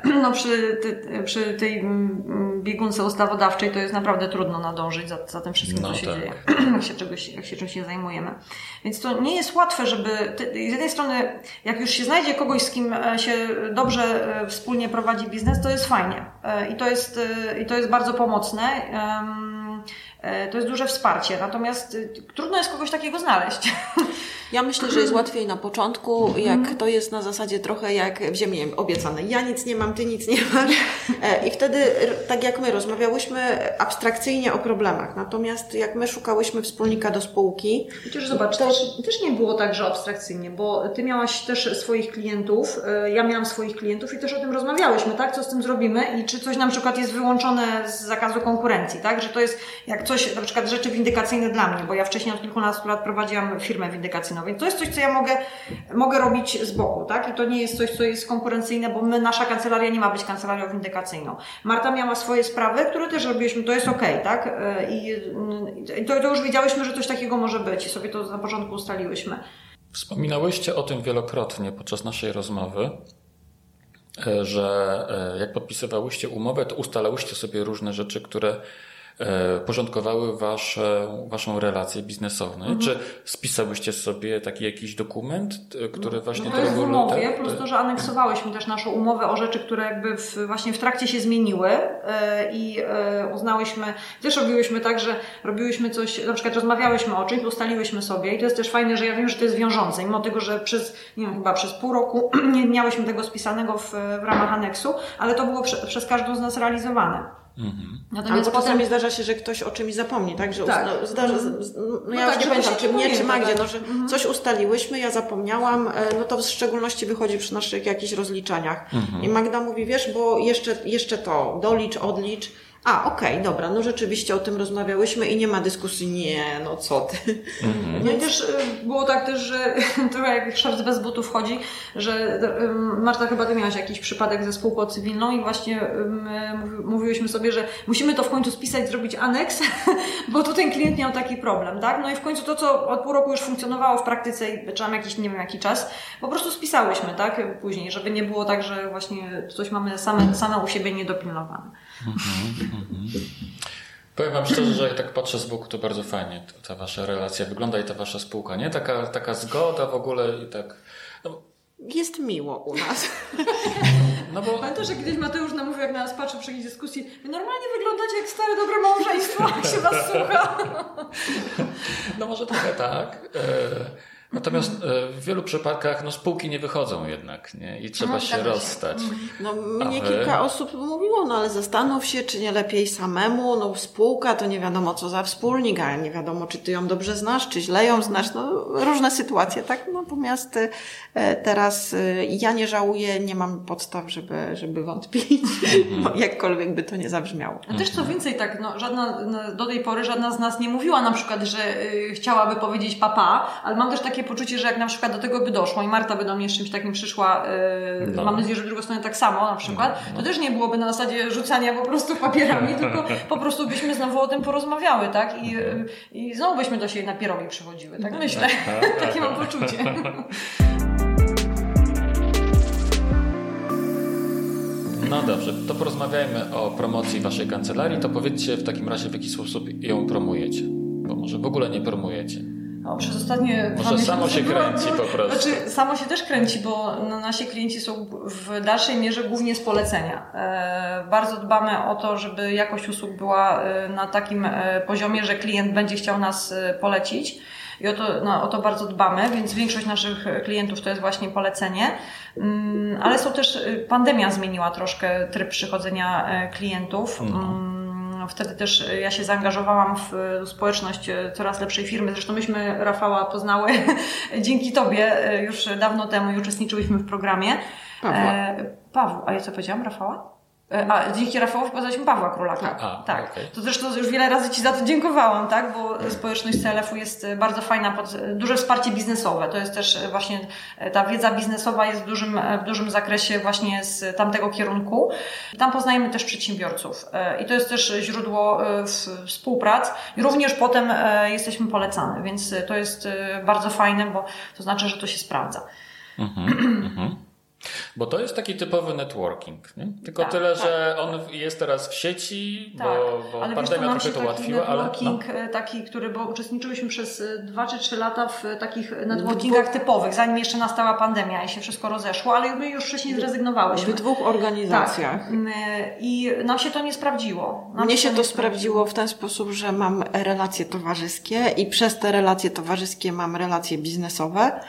No przy, przy tej biegunce ustawodawczej to jest naprawdę trudno nadążyć za, za tym wszystkim, no co się tak. dzieje, jak się, czegoś, jak się czymś nie zajmujemy. Więc to nie jest łatwe, żeby z jednej strony, jak już się znajdzie kogoś, z kim e, się dobrze e, wspólnie prowadzi biznes, to jest fajnie. E, I to jest, i to jest bardzo pomocne. To jest duże wsparcie. Natomiast trudno jest kogoś takiego znaleźć.
Ja myślę, że jest łatwiej na początku, jak mhm. to jest na zasadzie trochę jak w ziemi obiecane. Ja nic nie mam, ty nic nie masz. I wtedy, tak jak my rozmawiałyśmy abstrakcyjnie o problemach. Natomiast jak my szukałyśmy wspólnika do spółki.
Chociaż zobacz, to... też, też nie było tak, że abstrakcyjnie, bo ty miałaś też swoich klientów, e, ja miałam swoich klientów i też o tym rozmawiałyśmy, tak? Co z tym zrobimy i czy coś na przykład jest wyłączone z zakazu konkurencji, tak? Że to jest jak coś, na przykład rzeczy windykacyjne dla mnie, bo ja wcześniej od kilkunastu lat prowadziłam firmę windykacyjną więc to jest coś, co ja mogę, mogę robić z boku, tak? I to nie jest coś, co jest konkurencyjne, bo my, nasza kancelaria nie ma być kancelarią windykacyjną. Marta miała swoje sprawy, które też robiliśmy, to jest okej, okay, tak? I, i to, to już wiedziałyśmy, że coś takiego może być i sobie to na początku ustaliłyśmy.
Wspominałyście o tym wielokrotnie podczas naszej rozmowy, e, że e, jak podpisywałyście umowę, to ustalałyście sobie różne rzeczy, które E, porządkowały wasze, waszą relację biznesową. Mhm. Czy spisałyście sobie taki jakiś dokument, który właśnie
no to jest w umowie, plus to, że aneksowałyśmy też naszą umowę o rzeczy, które jakby w, właśnie w trakcie się zmieniły e, i e, uznałyśmy, też robiłyśmy tak, że robiłyśmy coś, na przykład rozmawiałyśmy o czymś, ustaliłyśmy sobie i to jest też fajne, że ja wiem, że to jest wiążące, mimo tego, że przez, nie wiem, chyba przez pół roku nie miałyśmy tego spisanego w, w ramach aneksu, ale to było prze, przez każdą z nas realizowane.
Mhm. Natomiast Albo czasami zdarza się, że ktoś o czymś zapomni, tak? Że tak. No, zdarza, mhm. no, no ja tak, nie pamiętam, czy mnie, czy Magdzie, tak. no, że mhm. coś ustaliłyśmy, ja zapomniałam, e, no to w szczególności wychodzi przy naszych jakichś rozliczaniach. Mhm. I Magda mówi, wiesz, bo jeszcze, jeszcze to, dolicz, odlicz, a, okej, okay, dobra, no rzeczywiście o tym rozmawiałyśmy i nie ma dyskusji, nie, no co ty.
Mhm. No i też y, było tak też, że trochę jak szef bez butów chodzi, że y, Marta chyba ty miałaś jakiś przypadek ze spółką cywilną i właśnie mówiłyśmy sobie, że musimy to w końcu spisać, zrobić aneks, bo tu ten klient miał taki problem, tak? No i w końcu to, co od pół roku już funkcjonowało w praktyce i trzeba jakiś, nie wiem jaki czas, po prostu spisałyśmy, tak? Później, żeby nie było tak, że właśnie coś mamy same, same u siebie niedopilnowane. Mhm. Mhm.
Powiem Wam szczerze, że jak tak patrzę z boku, to bardzo fajnie ta Wasza relacja wygląda i ta Wasza spółka, nie? Taka, taka zgoda w ogóle i tak... No.
Jest miło u nas.
No bo... Pamiętasz, że kiedyś Mateusz namówił, jak na nas patrzył przy jakiejś dyskusji, wy normalnie wyglądacie jak stare, dobre małżeństwo, jak się Was słucha.
No może trochę tak. E, Natomiast e, w wielu przypadkach no, spółki nie wychodzą jednak nie? i trzeba no, się rozstać.
No, mnie wy... kilka osób mówiło, no ale zastanów się, czy nie lepiej samemu, no spółka to nie wiadomo co za wspólnik, ale nie wiadomo, czy ty ją dobrze znasz, czy źle ją znasz, no różne sytuacje, tak? Natomiast e, teraz e, ja nie żałuję, nie mam podstaw, żeby, żeby wątpić, mhm. jakkolwiek by to nie zabrzmiało.
A też co więcej, tak, no, żadna, no, do tej pory żadna z nas nie mówiła na przykład, że y, chciałaby powiedzieć papa, ale mam też takie poczucie, że jak na przykład do tego by doszło i Marta by do mnie z czymś takim przyszła, yy, no. mam nadzieję, że w drugą stronę tak samo na przykład, no, no. to też nie byłoby na zasadzie rzucania po prostu papierami, tylko po prostu byśmy znowu o tym porozmawiały, tak? I, yy, i znowu byśmy do siebie na pierogi przychodziły, tak myślę. Takie mam poczucie.
No dobrze, to porozmawiajmy o promocji waszej kancelarii. To powiedzcie w takim razie, w jaki sposób ją promujecie. Bo może w ogóle nie promujecie.
No, przez ostatnie
Może samo się kręci po prostu.
Znaczy, samo się też kręci, bo no, nasi klienci są w dalszej mierze głównie z polecenia. E, bardzo dbamy o to, żeby jakość usług była e, na takim e, poziomie, że klient będzie chciał nas polecić. I o to, no, o to bardzo dbamy, więc większość naszych klientów to jest właśnie polecenie. Mm, ale są też, pandemia zmieniła troszkę tryb przychodzenia klientów. Mhm. Wtedy też ja się zaangażowałam w społeczność coraz lepszej firmy. Zresztą myśmy Rafała poznały dzięki Tobie już dawno temu i uczestniczyłyśmy w programie.
Pawła. E,
Paweł, a ja co powiedziałam? Rafała? E, a, dzięki Rafałowi poznaliśmy Pawła Królaka.
A,
tak.
okej.
To zresztą już wiele razy Ci za to dziękowałam, tak? Bo społeczność CLF-u jest e, bardzo fajna, pod, duże wsparcie biznesowe. To jest też e, właśnie ta wiedza biznesowa jest w dużym, w dużym zakresie właśnie z tamtego kierunku. Tam poznajemy też przedsiębiorców i to jest też źródło współprac. I również potem jesteśmy polecane, więc to jest bardzo fajne, bo to znaczy, że to się sprawdza.
Mhm, mhm. Bo to jest taki typowy networking, nie? Tylko
tak,
tyle,
tak,
że on jest teraz w sieci,
tak.
bo, bo
ale
pandemia
wiesz, to
trochę to ułatwiła, ale.
networking no. taki, który, bo uczestniczyłyśmy przez dwa czy trzy lata w takich networkingach typowych, zanim jeszcze nastała pandemia i się wszystko rozeszło, ale my już wcześniej zrezygnowałyśmy.
W dwóch organizacjach. Tak.
I nam się to nie sprawdziło.
Nam Mnie się to, to sprawdziło w ten sposób, że mam relacje towarzyskie i przez te relacje towarzyskie mam relacje biznesowe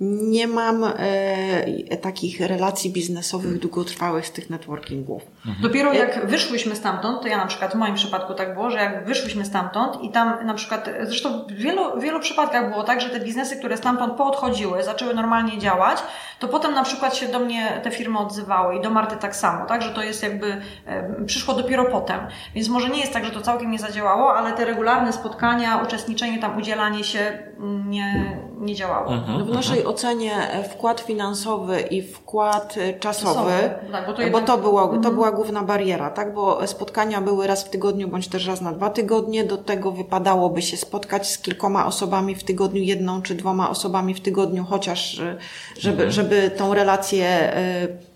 nie mam e, takich relacji biznesowych długotrwałych z tych networkingów.
Mhm. Dopiero jak wyszłyśmy stamtąd, to ja na przykład w moim przypadku tak było, że jak wyszłyśmy stamtąd i tam na przykład, zresztą w wielu, wielu przypadkach było tak, że te biznesy, które stamtąd poodchodziły, zaczęły normalnie działać, to potem na przykład się do mnie te firmy odzywały i do Marty tak samo, tak, że to jest jakby, e, przyszło dopiero potem. Więc może nie jest tak, że to całkiem nie zadziałało, ale te regularne spotkania, uczestniczenie tam, udzielanie się nie, nie działało.
Mhm. No w naszej ocenie e, wkład finansowy i wkład e, czasowy, tak, bo, to, bo to, było, to mhm. była główna bariera, tak? Bo spotkania były raz w tygodniu bądź też raz na dwa tygodnie. Do tego wypadałoby się spotkać z kilkoma osobami w tygodniu, jedną czy dwoma osobami w tygodniu, chociaż e, żeby, mhm. żeby tą relację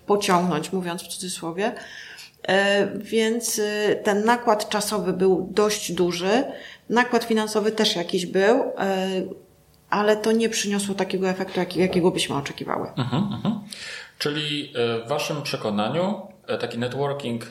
pociągnąć, mówiąc w cudzysłowie. Więc ten nakład czasowy był dość duży. Nakład finansowy też jakiś był ale to nie przyniosło takiego efektu, jakiego byśmy oczekiwały.
Mhm, mhm. Czyli e, w Waszym przekonaniu e, taki networking e,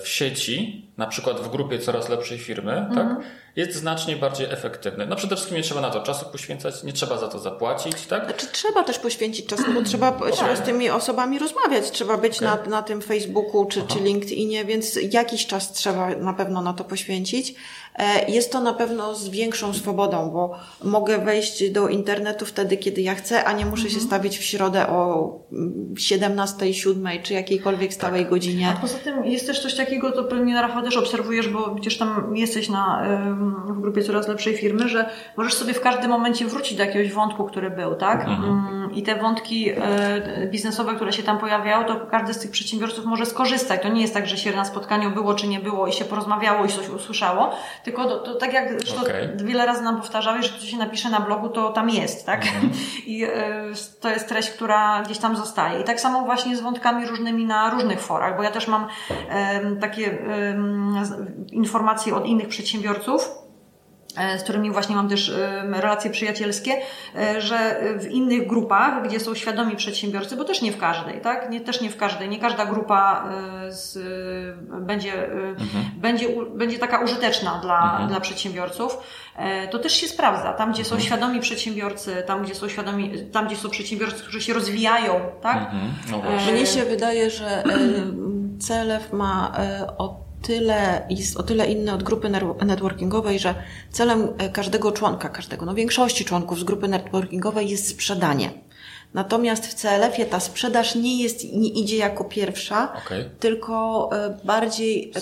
w sieci, na przykład w grupie coraz lepszej firmy, mhm. tak, jest znacznie bardziej efektywny. No przede wszystkim nie trzeba na to czasu poświęcać, nie trzeba za to zapłacić, tak?
Znaczy trzeba też poświęcić czas, bo trzeba, tak. trzeba z tymi osobami rozmawiać, trzeba być okay. na, na tym Facebooku czy, czy LinkedInie, więc jakiś czas trzeba na pewno na to poświęcić. E, jest to na pewno z większą swobodą, bo mogę wejść do internetu wtedy, kiedy ja chcę, a nie muszę mhm. się stawić w środę o 17, 7 czy jakiejkolwiek stałej tak. godzinie.
A poza tym jest też coś takiego, to pewnie Rafał też obserwujesz, bo przecież tam jesteś na, w grupie coraz lepszej firmy, że możesz sobie w każdym momencie wrócić do jakiegoś wątku, który był, tak? Mhm. Mm, I te wątki e, biznesowe, które się tam pojawiały, to każdy z tych przedsiębiorców może skorzystać. To nie jest tak, że się na spotkaniu było czy nie było i się porozmawiało i coś usłyszało, tylko to, to tak jak okay. wiele razy nam powtarzałeś, że co się napisze na blogu, to tam jest, tak? Mm. I y, to jest treść, która gdzieś tam zostaje. I tak samo właśnie z wątkami różnymi na różnych forach, bo ja też mam y, takie y, informacje od innych przedsiębiorców, z którymi właśnie mam też relacje przyjacielskie, e, że w innych grupach, gdzie są świadomi przedsiębiorcy, bo też nie w każdej, tak? Nie, też nie w każdej, nie każda grupa e, z, będzie, mhm. będzie, będzie taka użyteczna dla, mhm. dla przedsiębiorców, to też się sprawdza. Tam, gdzie mhm. są świadomi przedsiębiorcy, tam, gdzie są świadomi, tam, gdzie są przedsiębiorcy, którzy się rozwijają, tak? Mhm.
No Mnie się wydaje, że CLF ma od tyle, jest o tyle inny od grupy networkingowej, że celem e, każdego członka, każdego, no większości członków z grupy networkingowej jest sprzedanie. Natomiast w CLF-ie ta sprzedaż nie jest, nie idzie jako pierwsza, okay. tylko e, bardziej,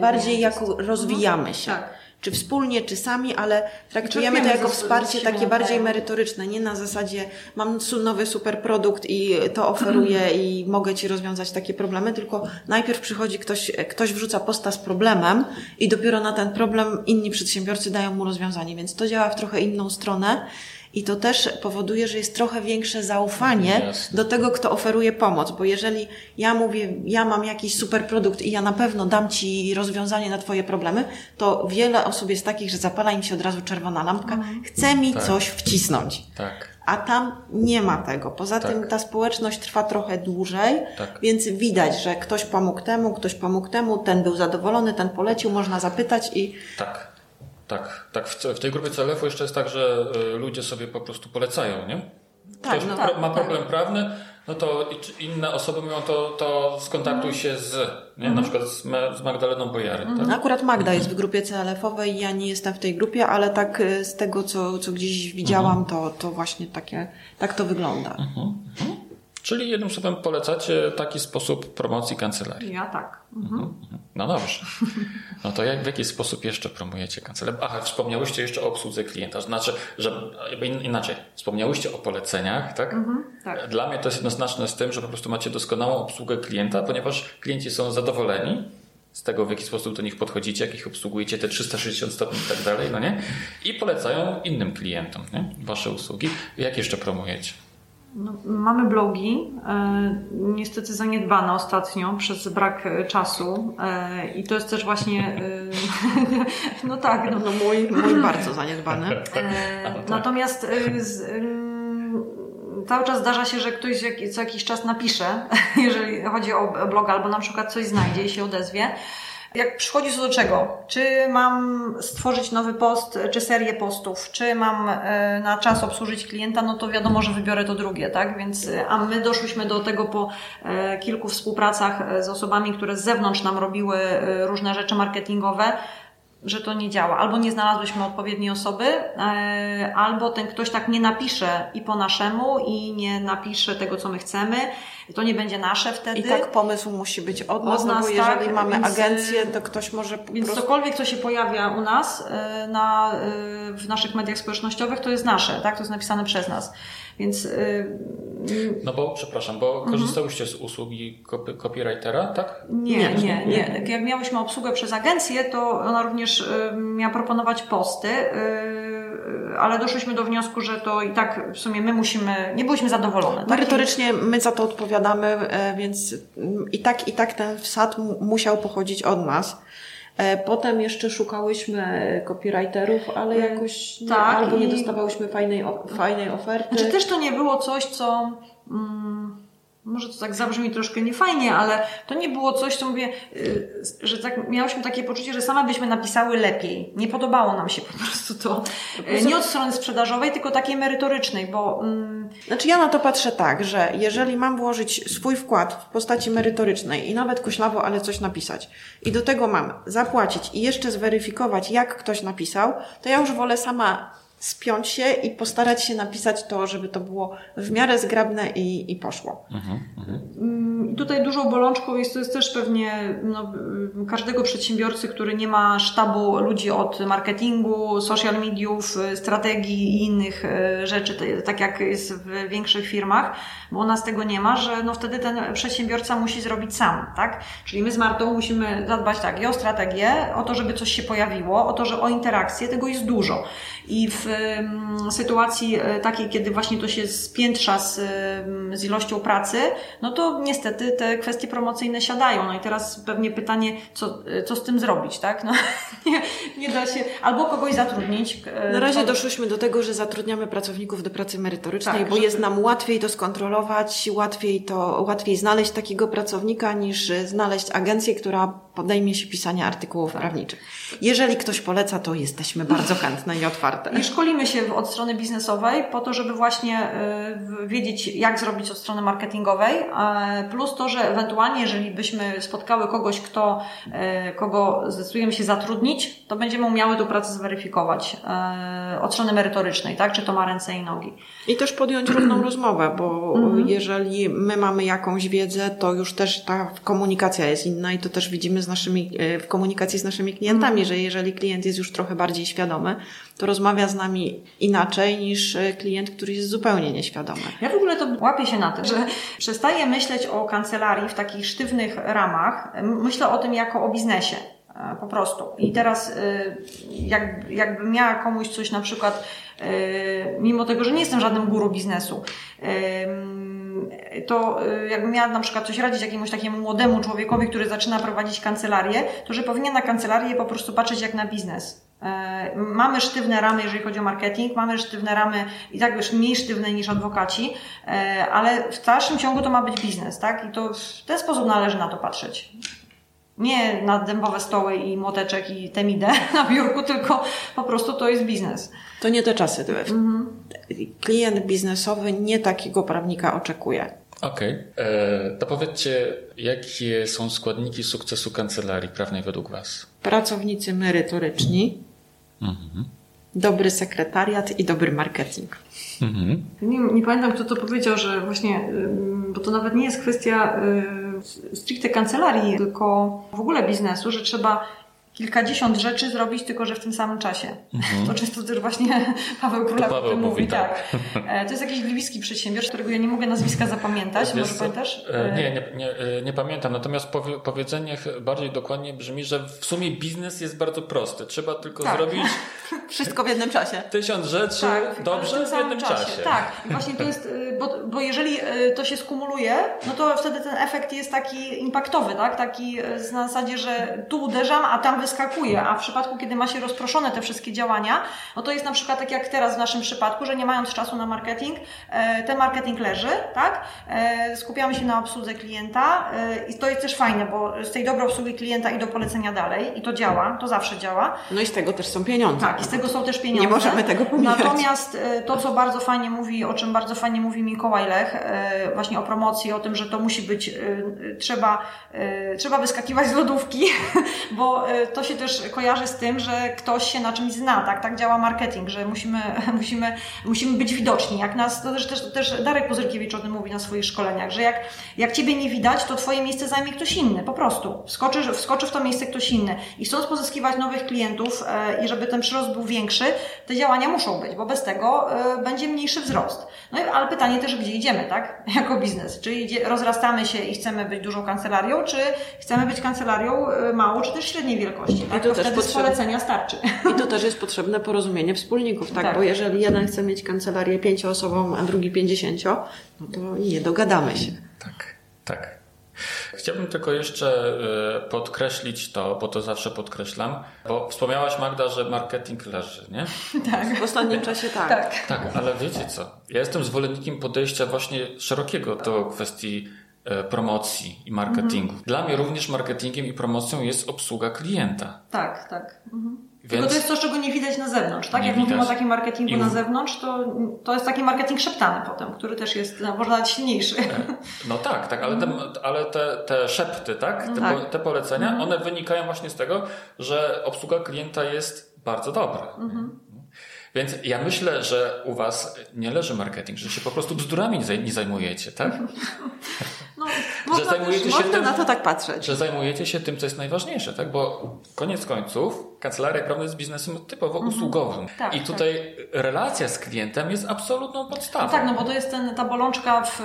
bardziej jako rozwijamy się. Tak czy wspólnie, czy sami, ale traktujemy to jako wsparcie takie bardziej merytoryczne, nie na zasadzie mam nowy super produkt i to oferuję i mogę Ci rozwiązać takie problemy, tylko najpierw przychodzi ktoś, ktoś wrzuca posta z problemem i dopiero na ten problem inni przedsiębiorcy dają mu rozwiązanie, więc to działa w trochę inną stronę. I to też powoduje, że jest trochę większe zaufanie Jasne. do tego, kto oferuje pomoc, bo jeżeli ja mówię, ja mam jakiś super produkt i ja na pewno dam Ci rozwiązanie na Twoje problemy, to wiele osób jest takich, że zapala im się od razu czerwona lampka, mhm. chce mi tak. coś wcisnąć.
Tak.
A tam nie ma tego. Poza tak. tym ta społeczność trwa trochę dłużej, tak. więc widać, że ktoś pomógł temu, ktoś pomógł temu, ten był zadowolony, ten polecił, można zapytać i.
Tak. Tak, tak. W, tej grupie CLF-u jeszcze jest tak, że y, ludzie sobie po prostu polecają, nie? Tak, Ktoś no, tak, ma problem tak. prawny, no to inne osoby mówią, to, to skontaktuj mhm. się z, nie? na przykład z, z Magdaleną Bojary. Tak?
Akurat Magda jest w grupie CLF-owej, ja nie jestem w tej grupie, ale tak y, z tego, co, co gdzieś widziałam, to, to właśnie takie, tak to wygląda. Mhm.
Czyli jednym słowem polecacie taki sposób promocji kancelarii.
Ja tak. Mhm.
No dobrze. No to jak, w jaki sposób jeszcze promujecie kancelarię? Aha, wspomniałyście jeszcze o obsłudze klienta. Znaczy, że inaczej, wspomniałyście o poleceniach, tak? Mhm, tak? Dla mnie to jest jednoznaczne z tym, że po prostu macie doskonałą obsługę klienta, ponieważ klienci są zadowoleni z tego, w jaki sposób do nich podchodzicie, jak ich obsługujecie, te 360 stopni i tak dalej, no nie? I polecają innym klientom, nie? Wasze usługi. Jak jeszcze promujecie?
No, mamy blogi, e, niestety zaniedbane ostatnio przez brak e, czasu e, i to jest też właśnie, no tak, no,
no mój, mój bardzo zaniedbany. E,
tak. natomiast z, cały czas zdarza się, że ktoś co jakiś czas napisze, jeżeli chodzi o blog, albo na przykład coś znajdzie i się odezwie. Jak przychodzi co do czego? Czy mam stworzyć nowy post, czy serię postów, czy mam e, na czas obsłużyć klienta, no to wiadomo, że wybiorę to drugie, tak? Więc, e, a my doszłyśmy do tego po e, kilku współpracach z osobami, które z zewnątrz nam robiły różne rzeczy marketingowe, że to nie działa. Albo nie znalazłyśmy odpowiedniej osoby, albo ten ktoś tak nie napisze i po naszemu i nie napisze tego, co my chcemy to nie będzie nasze wtedy.
I tak pomysł musi być od nas, od nas no bo jeżeli tak, mamy więc, agencję, to ktoś może po
Więc prostu... cokolwiek, co się pojawia u nas e, na, e, w naszych mediach społecznościowych, to jest nasze, tak? To jest napisane przez nas. Więc...
No bo, przepraszam, bo mhm. korzystałyście z usługi copy, copywritera, tak?
Nie, nie, nie, nie. Jak miałyśmy obsługę przez agencję, to ona również miała proponować posty, ale doszliśmy do wniosku, że to i tak w sumie my musimy, nie byliśmy zadowolone. Tak?
Merytorycznie my za to odpowiadamy, e, więc i tak, i tak ten wsad musiał pochodzić od nas. E, potem jeszcze szukałyśmy copywriterów, ale e, jakoś nie, tak, albo nie dostawałyśmy fajnej, fajnej oferty.
Czy też to nie było coś, co... Mm, może to tak zabrzmi troszkę niefajnie, ale to nie było coś, co mówię, y, że tak, miałyśmy takie poczucie, że same byśmy napisały lepiej. Nie podobało nam się po prostu to. Y, nie od strony sprzedażowej, tylko takiej merytorycznej, bo...
Mm... Znaczy ja na to patrzę tak, że jeżeli mam włożyć swój wkład w postaci merytorycznej i nawet koślawo, ale coś napisać i do tego mam zapłacić i jeszcze zweryfikować, jak ktoś napisał, to ja już wolę sama spiąć się i postarać się napisać to, żeby to było w miarę zgrabne i, i poszło. Mhm,
mhm. Mm, tutaj dużą bolączką jest, to jest też pewnie no, każdego przedsiębiorcy, który nie ma sztabu ludzi od marketingu, social mediów, strategii i innych e, rzeczy, tak jak jest w większych firmach, bo u nas tego nie ma, że no wtedy ten przedsiębiorca musi zrobić sam, tak? Czyli my z Martą musimy zadbać tak i o strategię, o to, żeby coś się pojawiło, o to, że o interakcję, tego jest dużo. I w sytuacji e, takiej, kiedy właśnie to się spiętrza z, z ilością pracy, no to niestety te kwestie promocyjne siadają. No i teraz pewnie pytanie, co, e, co z tym zrobić, tak? No, nie, nie da się, albo kogoś zatrudnić.
E, Na razie doszłyśmy do tego, że zatrudniamy pracowników do pracy merytorycznej, tak, bo żeby... jest nam łatwiej to skontrolować, łatwiej to, łatwiej znaleźć takiego pracownika niż znaleźć agencję, która podejmie się pisania artykułów tak. prawniczych. Jeżeli ktoś poleca, to jesteśmy bardzo chętne i otwarte.
I szkolimy się od strony biznesowej po to, żeby właśnie y, wiedzieć, jak zrobić od strony marketingowej, plus to, że ewentualnie, jeżeli byśmy spotkały kogoś, kto, y, kogo zdecydujemy się zatrudnić, to będziemy umiały tą pracę zweryfikować y, od strony merytorycznej, tak? Czy to ma ręce i nogi.
I też podjąć równą rozmowę, bo mhm. jeżeli my mamy jakąś wiedzę, to już też ta komunikacja jest inna i to też widzimy z naszymi, e, w komunikacji z naszymi klientami, mm. że jeżeli klient jest już trochę bardziej świadomy, to rozmawia z nami inaczej niż e, klient, który jest zupełnie nieświadomy.
Ja w ogóle to łapię się na tym, że przestaję myśleć o kancelarii w takich sztywnych ramach. Myślę o tym jako o biznesie. E, po prostu. I teraz, jak, jakbym miała komuś coś na przykład, mimo tego, że nie jestem żadnym guru biznesu, to y, jakbym miała na przykład coś radzić jakiemuś takiemu młodemu człowiekowi, który zaczyna prowadzić kancelarię, to że powinien na kancelarię po prostu patrzeć jak na biznes. E, mamy sztywne ramy, jeżeli chodzi o marketing, mamy sztywne ramy i tak już mniej sztywne niż adwokaci, e, ale w dalszym ciągu to ma być biznes, tak? I to w ten sposób należy na to patrzeć. Nie na dębowe stoły i młoteczek i temidę na biurku, tylko po prostu to jest biznes.
To nie te czasy. Mhm. Klient biznesowy nie takiego prawnika oczekuje.
Okej. Okay. E, to powiedzcie, jakie są składniki sukcesu kancelarii prawnej według Was?
Pracownicy merytoryczni, mhm. dobry sekretariat i dobry marketing.
Mhm. Nie, nie, pamiętam, kto to powiedział, że właśnie bo to nawet nie jest kwestia y, stricte kancelarii, tylko w ogóle biznesu, że trzeba kilkadziesiąt rzeczy zrobić, tylko że w tym samym czasie. Mhm. To często też właśnie Paweł Króla o tym mówi. Tak. tak. To jest jakiś gliwicki przedsiębiorca, którego ja nie mogę nazwiska zapamiętać. Wiesz, Może pamiętasz?
E, nie, nie, nie, e, nie pamiętam. Natomiast powiedzenie bardziej dokładnie brzmi, że w sumie biznes jest bardzo prosty. Trzeba tylko tak. zrobić
wszystko w jednym czasie.
Tysiąc rzeczy tak, dobrze w, w jednym czasie. czasie.
Tak. I właśnie to jest, bo, bo jeżeli to się skumuluje, no to wtedy ten efekt jest taki impaktowy, tak? Taki na zasadzie, że tu uderzam, a tam wyskakuje, a w przypadku, kiedy ma się rozproszone te wszystkie działania, no to jest na przykład tak jak teraz w naszym przypadku, że nie mając czasu na marketing, e, ten marketing leży, tak? E, skupiamy się na obsłudze klienta e, i to jest też fajne, bo z tej dobrej obsługi klienta i do polecenia dalej i to działa, to zawsze działa.
No i z tego też są pieniądze.
Tak, i z tego są też pieniądze.
Nie możemy tego pomijać.
Natomiast to, co bardzo fajnie mówi, o czym bardzo fajnie mówi Mikołaj Lech, właśnie o promocji, o tym, że to musi być, trzeba, trzeba wyskakiwać z lodówki, bo to się też kojarzy z tym, że ktoś się na czymś zna, tak? Tak działa marketing, że musimy, musimy, musimy być widoczni. Jak nas, to też, też, też Darek Pozyrkiewicz o tym mówi na swoich szkoleniach, że jak, jak Ciebie nie widać, to Twoje miejsce zajmie ktoś inny, po prostu. Wskoczy, wskoczy w to miejsce ktoś inny. I chcąc pozyskiwać nowych klientów e, i żeby ten przyrost był większy, te działania muszą być, bo bez tego e, będzie mniejszy wzrost. No ale pytanie też, gdzie idziemy, tak? Jako biznes. Czy idzie, rozrastamy się i chcemy być dużą kancelarią, czy chcemy być kancelarią e, małą, czy też średniej wielkości? Tak? I to, to też potrzeb... polecenia starczy.
I to też jest potrzebne porozumienie wspólników, tak? tak? Bo jeżeli jeden chce mieć kancelarię pięcioosobową, a drugi pięćdziesięcio, no to nie dogadamy się.
Tak, tak. Chciałbym tylko jeszcze e, podkreślić to, bo to zawsze podkreślam, bo wspomniałaś Magda, że marketing leży, nie?
Tak, w ostatnim czasie tak.
tak. Tak, ale wiecie co? Ja jestem zwolennikiem podejścia właśnie szerokiego do kwestii promocji i marketingu. Mhm. Dla mnie również marketingiem i promocją jest obsługa klienta.
Tak, tak. Mhm. Więc... Tylko to jest coś, czego nie widać na zewnątrz, tak? Jak mówimy o takim marketingu I... na zewnątrz, to, to jest taki marketing szeptany potem, który też jest, no, można dać silniejszy. E,
no tak, tak, ale te, ale te, te szepty, tak? Te, tak. Po, te polecenia, mhm. one wynikają właśnie z tego, że obsługa klienta jest bardzo dobra. Mhm. Więc ja myślę, że u Was nie leży marketing, że się po prostu bzdurami nie zajmujecie, tak?
No, że zajmujecie się tym, na to tak patrzeć.
Że zajmujecie się tym, co jest najważniejsze, tak? Bo koniec końców kancelaria prawna jest biznesem typowo mhm. usługowym. Tak, I tak. tutaj tak. relacja z klientem jest absolutną podstawą.
No tak, no bo to jest ten, ta bolączka w,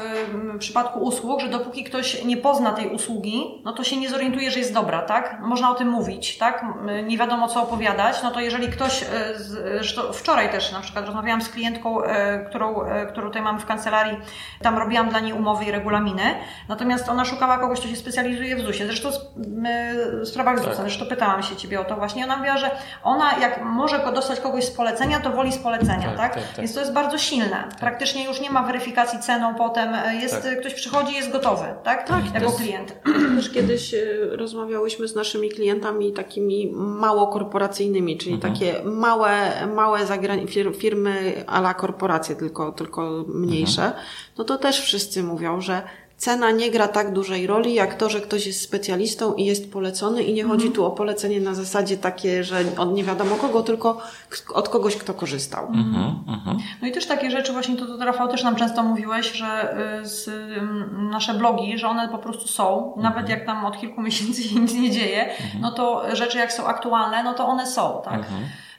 w przypadku usług, że dopóki ktoś nie pozna tej usługi, no to się nie zorientuje, że jest dobra, tak? Można o tym mówić, tak? Nie wiadomo co opowiadać, no to jeżeli ktoś, e, wczoraj też na przykład rozmawiałam z klientką, e, którą, e, którą tutaj mamy w kancelarii, tam robiłam dla niej umowy i regulaminy, natomiast ona szukała kogoś, kto się specjalizuje w ZUS-ie. Zresztą w sprawach ZUS-a, tak. zresztą pytałam się Ciebie o to właśnie. Ona mówiła, że ona jak może dostać kogoś z polecenia, to woli z polecenia, tak? tak? tak, tak. Więc to jest bardzo silne. Tak. Praktycznie już nie ma weryfikacji ceną potem. Jest, tak. Ktoś przychodzi jest gotowy, tak? tak jako jest... klient.
Też kiedyś e, rozmawiałyśmy z naszymi klientami takimi mało korporacyjnymi, czyli mhm. takie małe, małe firmy ala korporacje, tylko, tylko mniejsze. Mhm. No to też wszyscy mówią, że cena nie gra tak dużej roli, jak to, że ktoś jest specjalistą i jest polecony i nie chodzi mhm. tu o polecenie na zasadzie takie, że od nie wiadomo kogo, tylko od kogoś, kto korzystał. Mhm,
mhm. No i też takie rzeczy, właśnie to, to Rafał też nam często mówiłeś, że y, z, nasze blogi, że one po prostu są, nawet jak tam od kilku miesięcy się nic nie dzieje, no to rzeczy jak są aktualne, no to one są, tak?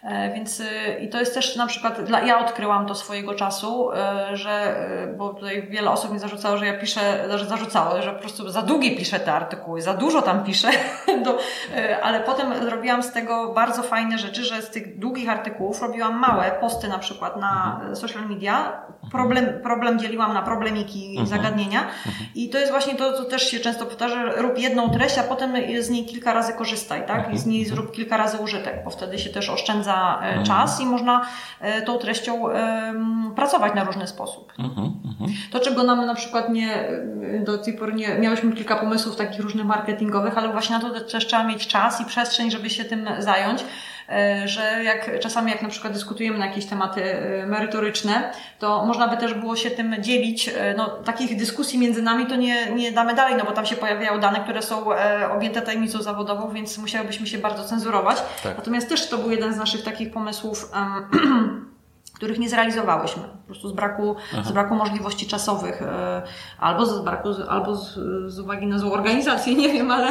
E, więc y, i to jest też na przykład, dla, ja odkryłam to swojego czasu, e, że, e, bo tutaj wiele osób mi zarzucało, że ja piszę, że zarzucało, że po prostu za długie piszę te artykuły, za dużo tam piszę, do, ale potem zrobiłam z tego bardzo fajne rzeczy, że z tych długich artykułów robiłam małe posty na przykład na mhm. social media, problem, problem dzieliłam na problemiki, mhm. zagadnienia mhm. i to jest właśnie to, co też się często powtarza, rób jedną treść, a potem z niej kilka razy korzystaj, tak? I z niej zrób kilka razy użytek, bo wtedy się też oszczędza za e, mhm. czas i można e, tą treścią pracować na różny sposób. Mhm, mhm. To, czego nam na przykład nie, do tej pory nie, miałyśmy kilka pomysłów takich różnych marketingowych, ale właśnie na to też trzeba mieć czas i przestrzeń, żeby się tym zająć. E, że jak czasami jak na przykład dyskutujemy na jakieś tematy e, merytoryczne, to można by też było się tym dzielić. E, no, takich dyskusji między nami to nie, nie damy dalej, no bo tam się pojawiają dane, które są objęte tajemnicą zawodową, więc musiałybyśmy się bardzo cenzurować. Tak. Natomiast też to był jeden z naszych takich pomysłów. Um, których nie zrealizowałyśmy. Po prostu z braku, z braku możliwości czasowych, e, albo z braku, albo z, z uwagi na złą organizację, nie wiem, ale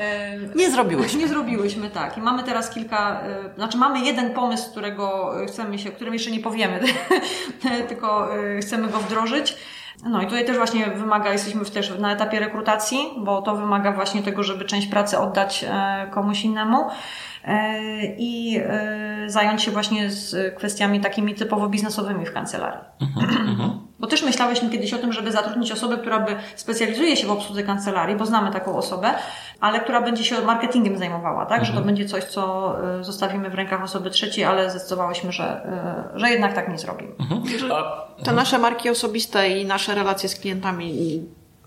e, nie zrobiłyśmy.
Nie zrobiłyśmy, tak. I mamy teraz kilka, e, znaczy mamy jeden pomysł, którego chcemy się, którym jeszcze nie powiemy, tylko chcemy go wdrożyć. No i tutaj też właśnie wymaga, jesteśmy też na etapie rekrutacji, bo to wymaga właśnie tego, żeby część pracy oddać komuś innemu. E, i e, zająć się właśnie z kwestiami takimi typowo biznesowymi w kancelarii. Mhm, mhm. Bo też myślałyśmy kiedyś o tym, żeby zatrudnić osobę, która by specjalizuje się w obsłudze kancelarii, bo znamy taką osobę, ale która będzie się marketingiem zajmowała, tak? Że to mhm. będzie coś, co e, zostawimy w rękach osoby trzeciej, ale zdecydowałyśmy, że, że jednak tak nie zrobimy.
Te nasze marki osobiste i nasze relacje z klientami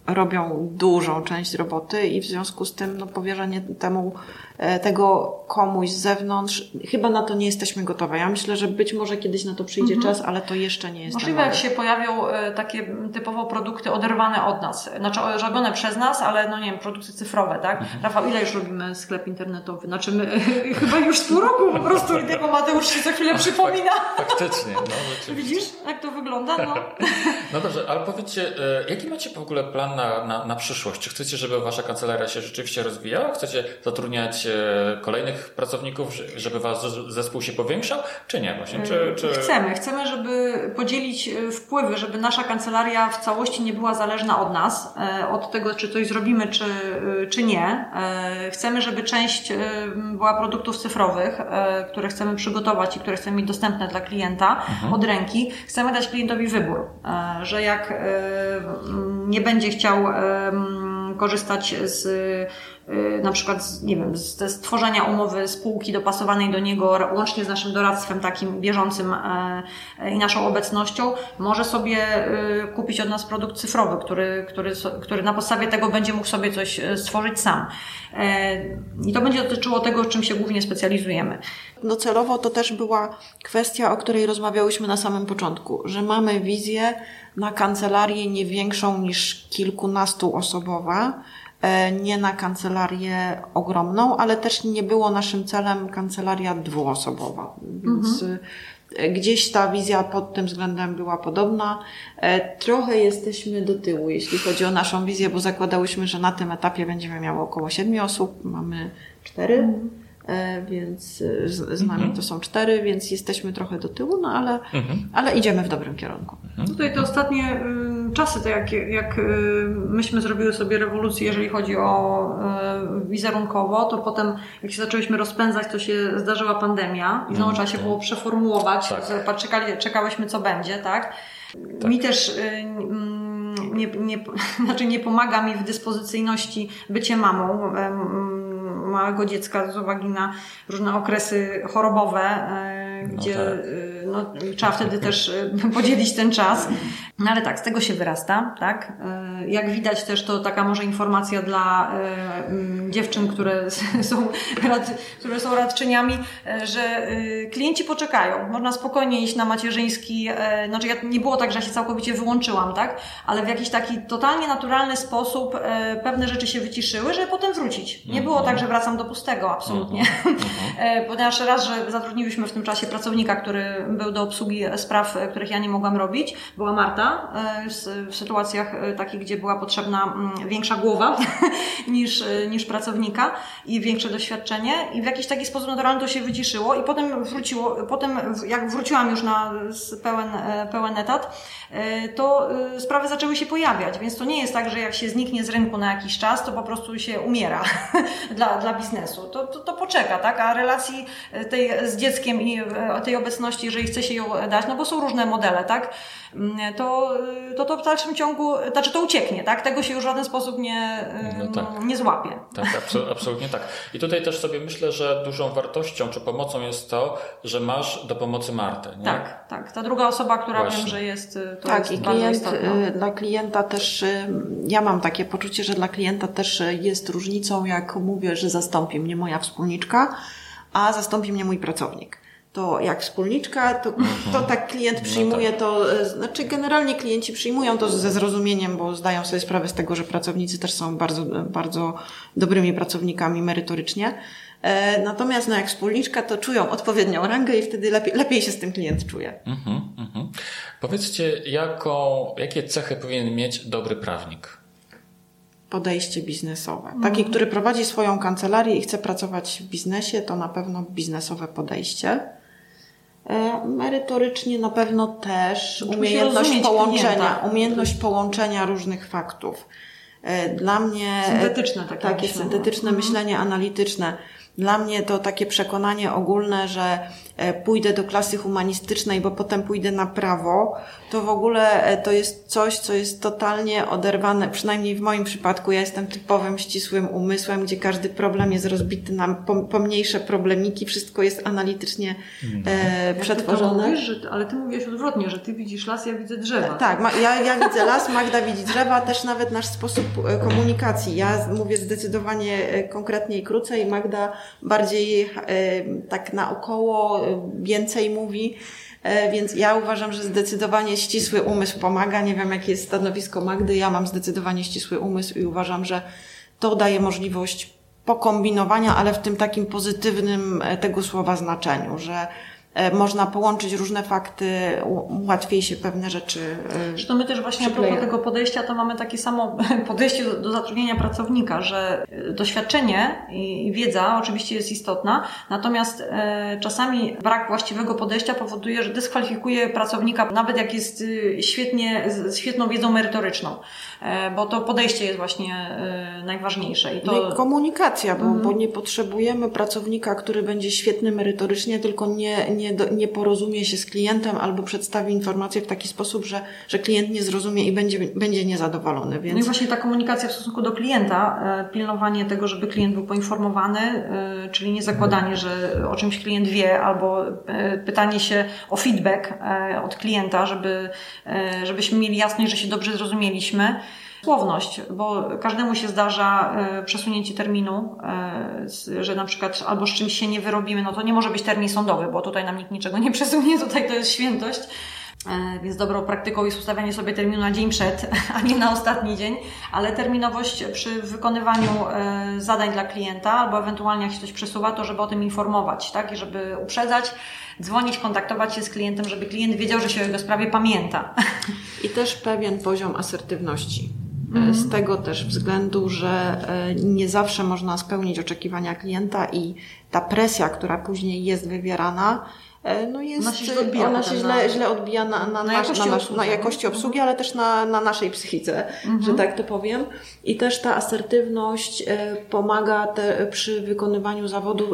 robią dużą część roboty i w związku z tym no, powierzenie temu E, tego komuś z zewnątrz. Chyba na to nie jesteśmy gotowe. Ja myślę, że być może kiedyś na to przyjdzie mhm. czas, ale to jeszcze nie jest.
Możliwe, jak się pojawią e, takie typowo produkty oderwane od nas, znaczy robione przez nas, ale no nie wiem, produkty cyfrowe, tak? Mhm. Rafał, ile już robimy sklep internetowy? Znaczy my chyba już pół roku po prostu i tego Mateusz się co chwilę przypomina.
Faktycznie,
no Widzisz, jak to wygląda? No.
no dobrze, ale powiedzcie, e, jaki macie w ogóle plan na, na, na przyszłość? Czy chcecie, żeby wasza kancelaria się rzeczywiście rozwijała? Chcecie zatrudniać kolejnych pracowników, żeby wasz zespół się powiększał, czy nie? Właśnie, czy, czy...
Chcemy. Chcemy, żeby podzielić e, wpływy, żeby nasza kancelaria w całości nie była zależna od nas, e, od tego, czy coś zrobimy, czy, e, czy nie. Chcemy, żeby część była produktów cyfrowych, które chcemy przygotować i które chcemy mieć dostępne dla klienta mhm. od ręki. Chcemy dać klientowi wybór, że jak nie będzie chciał korzystać z na przykład, nie wiem, z, stworzenia umowy spółki dopasowanej do niego, łącznie z naszym doradztwem takim bieżącym e, e, i naszą obecnością, może sobie kupić od nas produkt cyfrowy, który, który, który na podstawie tego będzie mógł sobie coś e, stworzyć sam. I to będzie dotyczyło tego, czym się głównie specjalizujemy.
Docelowo to też była kwestia, o której rozmawiałyśmy na samym początku, że mamy wizję na kancelarię nie większą niż E, nie na kancelarię ogromną, ale też nie było naszym celem kancelaria dwuosobowa. Więc mhm. E, gdzieś ta wizja pod tym względem była podobna. E, trochę jesteśmy do tyłu, jeśli chodzi o naszą wizję, bo zakładałyśmy, że na tym etapie będziemy miały około siedmiu osób, mamy cztery. Mhm. E, więc e, z, z nami mhm. to są cztery, więc jesteśmy trochę do tyłu, no ale, mhm. ale idziemy w dobrym kierunku.
Mhm. Tutaj te ostatnie y, czasy, to jak, jak y, myśmy zrobiły sobie rewolucję, jeżeli chodzi o y, wizerunkowo, to potem jak się zaczęliśmy rozpędzać, to się zdarzyła pandemia i znowu trzeba się było przeformułować, tak. czekali, czekałyśmy co będzie, tak? tak. Mi też nie, nie, znaczy nie pomaga mi w dyspozycyjności bycie mamą małego dziecka z uwagi na różne okresy chorobowe, e, no gdzie tak no, trzeba wtedy też e, podzielić ten czas. No ale tak, z tego się wyrasta, tak? E, jak widać też to taka może informacja dla e, dziewczyn, które są, rad, które są radczyniami, że klienci poczekają. Można spokojnie iść na macierzyński, znaczy ja, nie było tak, że ja się całkowicie wyłączyłam, tak? Ale w jakiś taki totalnie naturalny sposób pewne rzeczy się wyciszyły, żeby potem wrócić. Nie było tak, że wracam do pustego, absolutnie. Mhm. Mhm. Ponieważ raz, że zatrudniliśmy w tym czasie pracownika, który był do obsługi spraw, e, których ja nie mogłam robić, była Marta e, w sytuacjach e, takich, gdzie była potrzebna mm, większa głowa niż, niż pracownika i większe doświadczenie i w jakiś taki sposób naturalny to się wyciszyło i potem wróciło, potem jak wróciłam już na pełen, pełen etat, to sprawy zaczęły się pojawiać, więc to nie jest tak, że jak się zniknie z rynku na jakiś czas, to po prostu się umiera dla, dla biznesu. To, to, to poczeka, tak? A relacji tej z dzieckiem i tej obecności, jeżeli chce się ją dać, no bo są różne modele, tak? Mm, to, to, to w dalszym ciągu, znaczy to ucieknie, tak? Tego się już w żaden sposób nie, no tak. nie złapie.
Tak, absolutnie tak. I tutaj też sobie myślę, że dużą wartością czy pomocą jest to, że masz do pomocy Martę. Nie?
Tak, tak. Ta druga osoba, która Właśnie. wiem, że jest. Y, to
tak,
jest
i klient, y, dla klienta też, y, ja mam takie poczucie, że dla klienta też jest różnicą, jak mówię, że zastąpi mnie moja wspólniczka, a zastąpi mnie mój pracownik to jak wspólniczka, to, mhm. to tak klient no przyjmuje to, e, znaczy generalnie klienci przyjmują to ze zrozumieniem, bo zdają sobie sprawę z tego, że pracownicy też są bardzo, bardzo dobrymi pracownikami merytorycznie. E, natomiast no, jak wspólniczka, to czują odpowiednią rangę i wtedy lepiej, lepiej się z tym klient czuje. Mhm,
mhm. Powiedzcie, jaką, jakie cechy powinien mieć dobry prawnik?
Podejście biznesowe. Taki, który prowadzi swoją kancelarię i chce pracować w biznesie, to na pewno biznesowe podejście. E, merytorycznie na pewno też umiejętność połączenia, umiejętność połączenia różnych faktów. E, dla mnie
syntetyczne takie,
takie myślenie. syntetyczne mhm. myślenie analityczne. Dla mnie to takie przekonanie ogólne, że pójdę do klasy humanistycznej, bo potem pójdę na prawo, to w ogóle e, to jest coś, co jest totalnie oderwane, przynajmniej w moim przypadku, ja jestem typowym ścisłym umysłem, gdzie każdy problem jest rozbity na pomniejsze problemiki, wszystko jest analitycznie no. e, przetworzone.
Ty mówisz, że, ale ty mówisz odwrotnie, że ty widzisz las, ja widzę drzewa.
Tak, tak ja, ja widzę las, Magda widzi drzewa, też nawet nasz sposób e, komunikacji. Ja mówię zdecydowanie konkretnie i krócej, Magda bardziej e, tak naokoło, e, więcej mówi. E, więc ja uważam, że zdecydowanie ścisły umysł pomaga. Nie wiem, jakie jest stanowisko Magdy. Ja mam zdecydowanie ścisły umysł i uważam, że to daje możliwość pokombinowania, ale w tym takim pozytywnym tego słowa znaczeniu, że E, można połączyć różne fakty, łatwiej się pewne rzeczy.
E, Zresztą my też właśnie przykleja. a propos tego podejścia, to mamy takie samo podejście do, do zatrudnienia pracownika, że e, doświadczenie i wiedza oczywiście jest istotna, natomiast e, czasami brak właściwego podejścia powoduje, że dyskwalifikuje pracownika, nawet jak jest świetnie, z świetną wiedzą merytoryczną, e, bo to podejście jest właśnie e, najważniejsze.
I to... No i komunikacja, bo, mm. bo nie potrzebujemy pracownika, który będzie świetny merytorycznie, tylko nie, nie nie, do, nie porozumie się z klientem albo przedstawi informację w taki sposób, że, że klient nie zrozumie i będzie, będzie niezadowolony. Więc...
No i właśnie ta komunikacja w stosunku do klienta, e, pilnowanie tego, żeby klient był poinformowany, e, czyli nie zakładanie, że o czymś klient wie, albo e, pytanie się o feedback od klienta, żeby, żebyśmy mieli jasność, że się dobrze zrozumieliśmy słowność, bo każdemu się zdarza e, przesunięcie terminu, e, że na przykład albo z czymś się nie wyrobimy, no to nie może być termin sądowy, bo tutaj nam nikt niczego nie przesunie, tutaj to jest świętość. E, więc dobrą praktyką jest ustawianie sobie terminu na dzień przed, a nie na ostatni dzień, ale terminowość przy wykonywaniu zadań dla klienta, albo ewentualnie jak się coś przesuwa, to żeby o tym informować, tak? I żeby uprzedzać, dzwonić, kontaktować się z klientem, żeby klient wiedział, że się o jego sprawie pamięta.
I też pewien poziom asertywności. Mhm. Z tego też względu, że e, nie zawsze można spełnić oczekiwania klienta i ta presja, która później jest wywierana, E, no jest, ona się źle odbija, ona się źle, na, źle odbija na, na, na, jakości, na, obsługi, na jakości obsługi, ale też na, na naszej psychice, mhm. że tak to powiem. I też ta asertywność e, pomaga te, przy wykonywaniu zawodu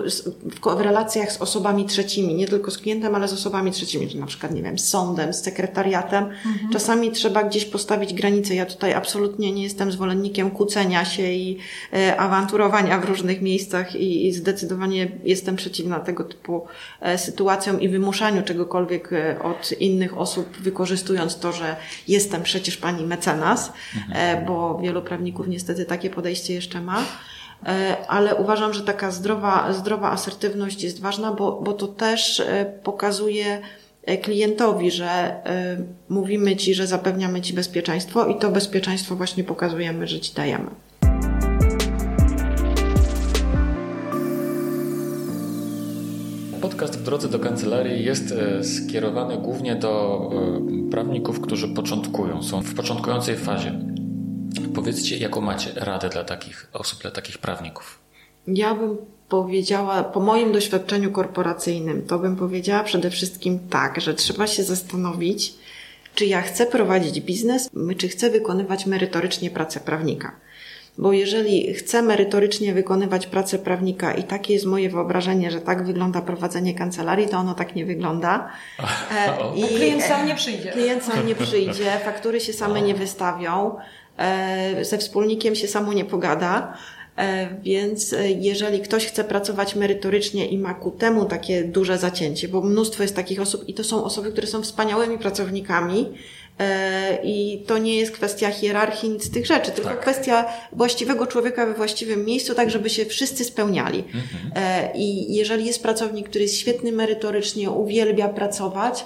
w, w relacjach z osobami trzecimi, nie tylko z klientem, ale z osobami trzecimi, czyli na przykład, nie wiem, z sądem, z sekretariatem. Mhm. Czasami trzeba gdzieś postawić granice. Ja tutaj absolutnie nie jestem zwolennikiem kłócenia się i e, awanturowania w różnych miejscach i, i zdecydowanie jestem przeciwna tego typu e, sytuacjom i wymuszaniu czegokolwiek e, od innych osób, wykorzystując to, że jestem przecież pani mecenas, mhm. E, bo wielu prawników niestety takie podejście jeszcze ma. E, ale uważam, że taka zdrowa, zdrowa asertywność jest ważna, bo, bo to też pokazuje klientowi, że mówimy Ci, że zapewniamy Ci bezpieczeństwo i to bezpieczeństwo właśnie pokazujemy, że Ci dajemy.
Podcast w drodze do kancelarii jest e, skierowany głównie do e, prawników, którzy początkują, są w początkującej fazie. Powiedzcie, jaką macie radę dla takich osób, dla takich prawników?
Ja bym powiedziała, po moim doświadczeniu korporacyjnym, to bym powiedziała przede wszystkim tak, że trzeba się zastanowić, czy ja chcę prowadzić biznes, czy chcę wykonywać merytorycznie pracę prawnika. Bo jeżeli chcę merytorycznie wykonywać pracę prawnika i takie jest moje wyobrażenie, że tak wygląda prowadzenie kancelarii, to ono tak nie wygląda.
E, I klient sam nie przyjdzie.
Klient sam nie przyjdzie, faktury się same nie wystawią, e, ze wspólnikiem się samo nie pogada. E, więc jeżeli ktoś chce pracować merytorycznie i ma ku temu takie duże zacięcie, bo mnóstwo jest takich osób i to są osoby, które są wspaniałymi pracownikami, I to nie jest kwestia hierarchii, nic z tych rzeczy, tylko tak. kwestia właściwego człowieka we właściwym miejscu, tak żeby się wszyscy spełniali. Mhm. E, I jeżeli jest pracownik, który jest świetny merytorycznie, uwielbia pracować,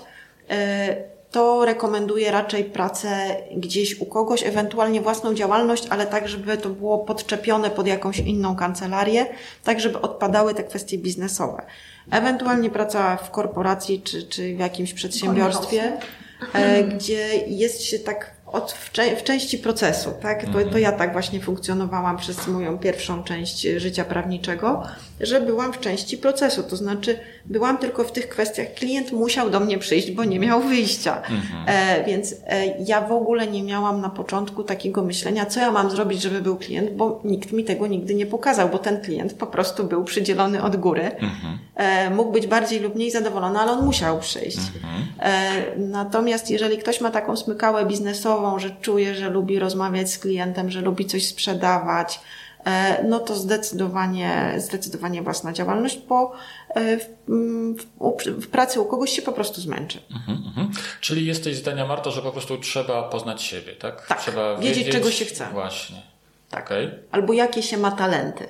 e, to rekomenduję raczej pracę gdzieś u kogoś, ewentualnie własną działalność, ale tak, żeby to było podczepione pod jakąś inną kancelarię, tak, żeby odpadały te kwestie biznesowe. Ewentualnie praca w korporacji czy, czy w jakimś przedsiębiorstwie, e, gdzie jest się tak od, w, w, części procesu, tak? To, to mhm. ja tak właśnie funkcjonowałam przez moją pierwszą część życia prawniczego, że byłam w części procesu, to znaczy byłam tylko w tych kwestiach, klient musiał do mnie przyjść, bo nie miał wyjścia. Mhm. E, więc e, ja w ogóle nie miałam na początku takiego myślenia, co ja mam zrobić, żeby był klient, bo nikt mi tego nigdy nie pokazał, bo ten klient po prostu był przydzielony od góry. Mhm. E, mógł być bardziej lub mniej zadowolony, ale on musiał przyjść. Mhm. E, natomiast jeżeli ktoś ma taką smykałę biznesową, że czuje, że lubi rozmawiać z klientem, że lubi coś sprzedawać, E, no to zdecydowanie, zdecydowanie własna działalność, bo e, w, w, w pracy u kogoś się po prostu zmęczy. Mhm,
mhm. Czyli jesteś zdania, Marta, że po prostu trzeba poznać siebie, tak?
Tak,
trzeba
wiedzieć, wiedzieć czego się chce.
Właśnie.
Tak. Okay. Albo jakie się ma talenty.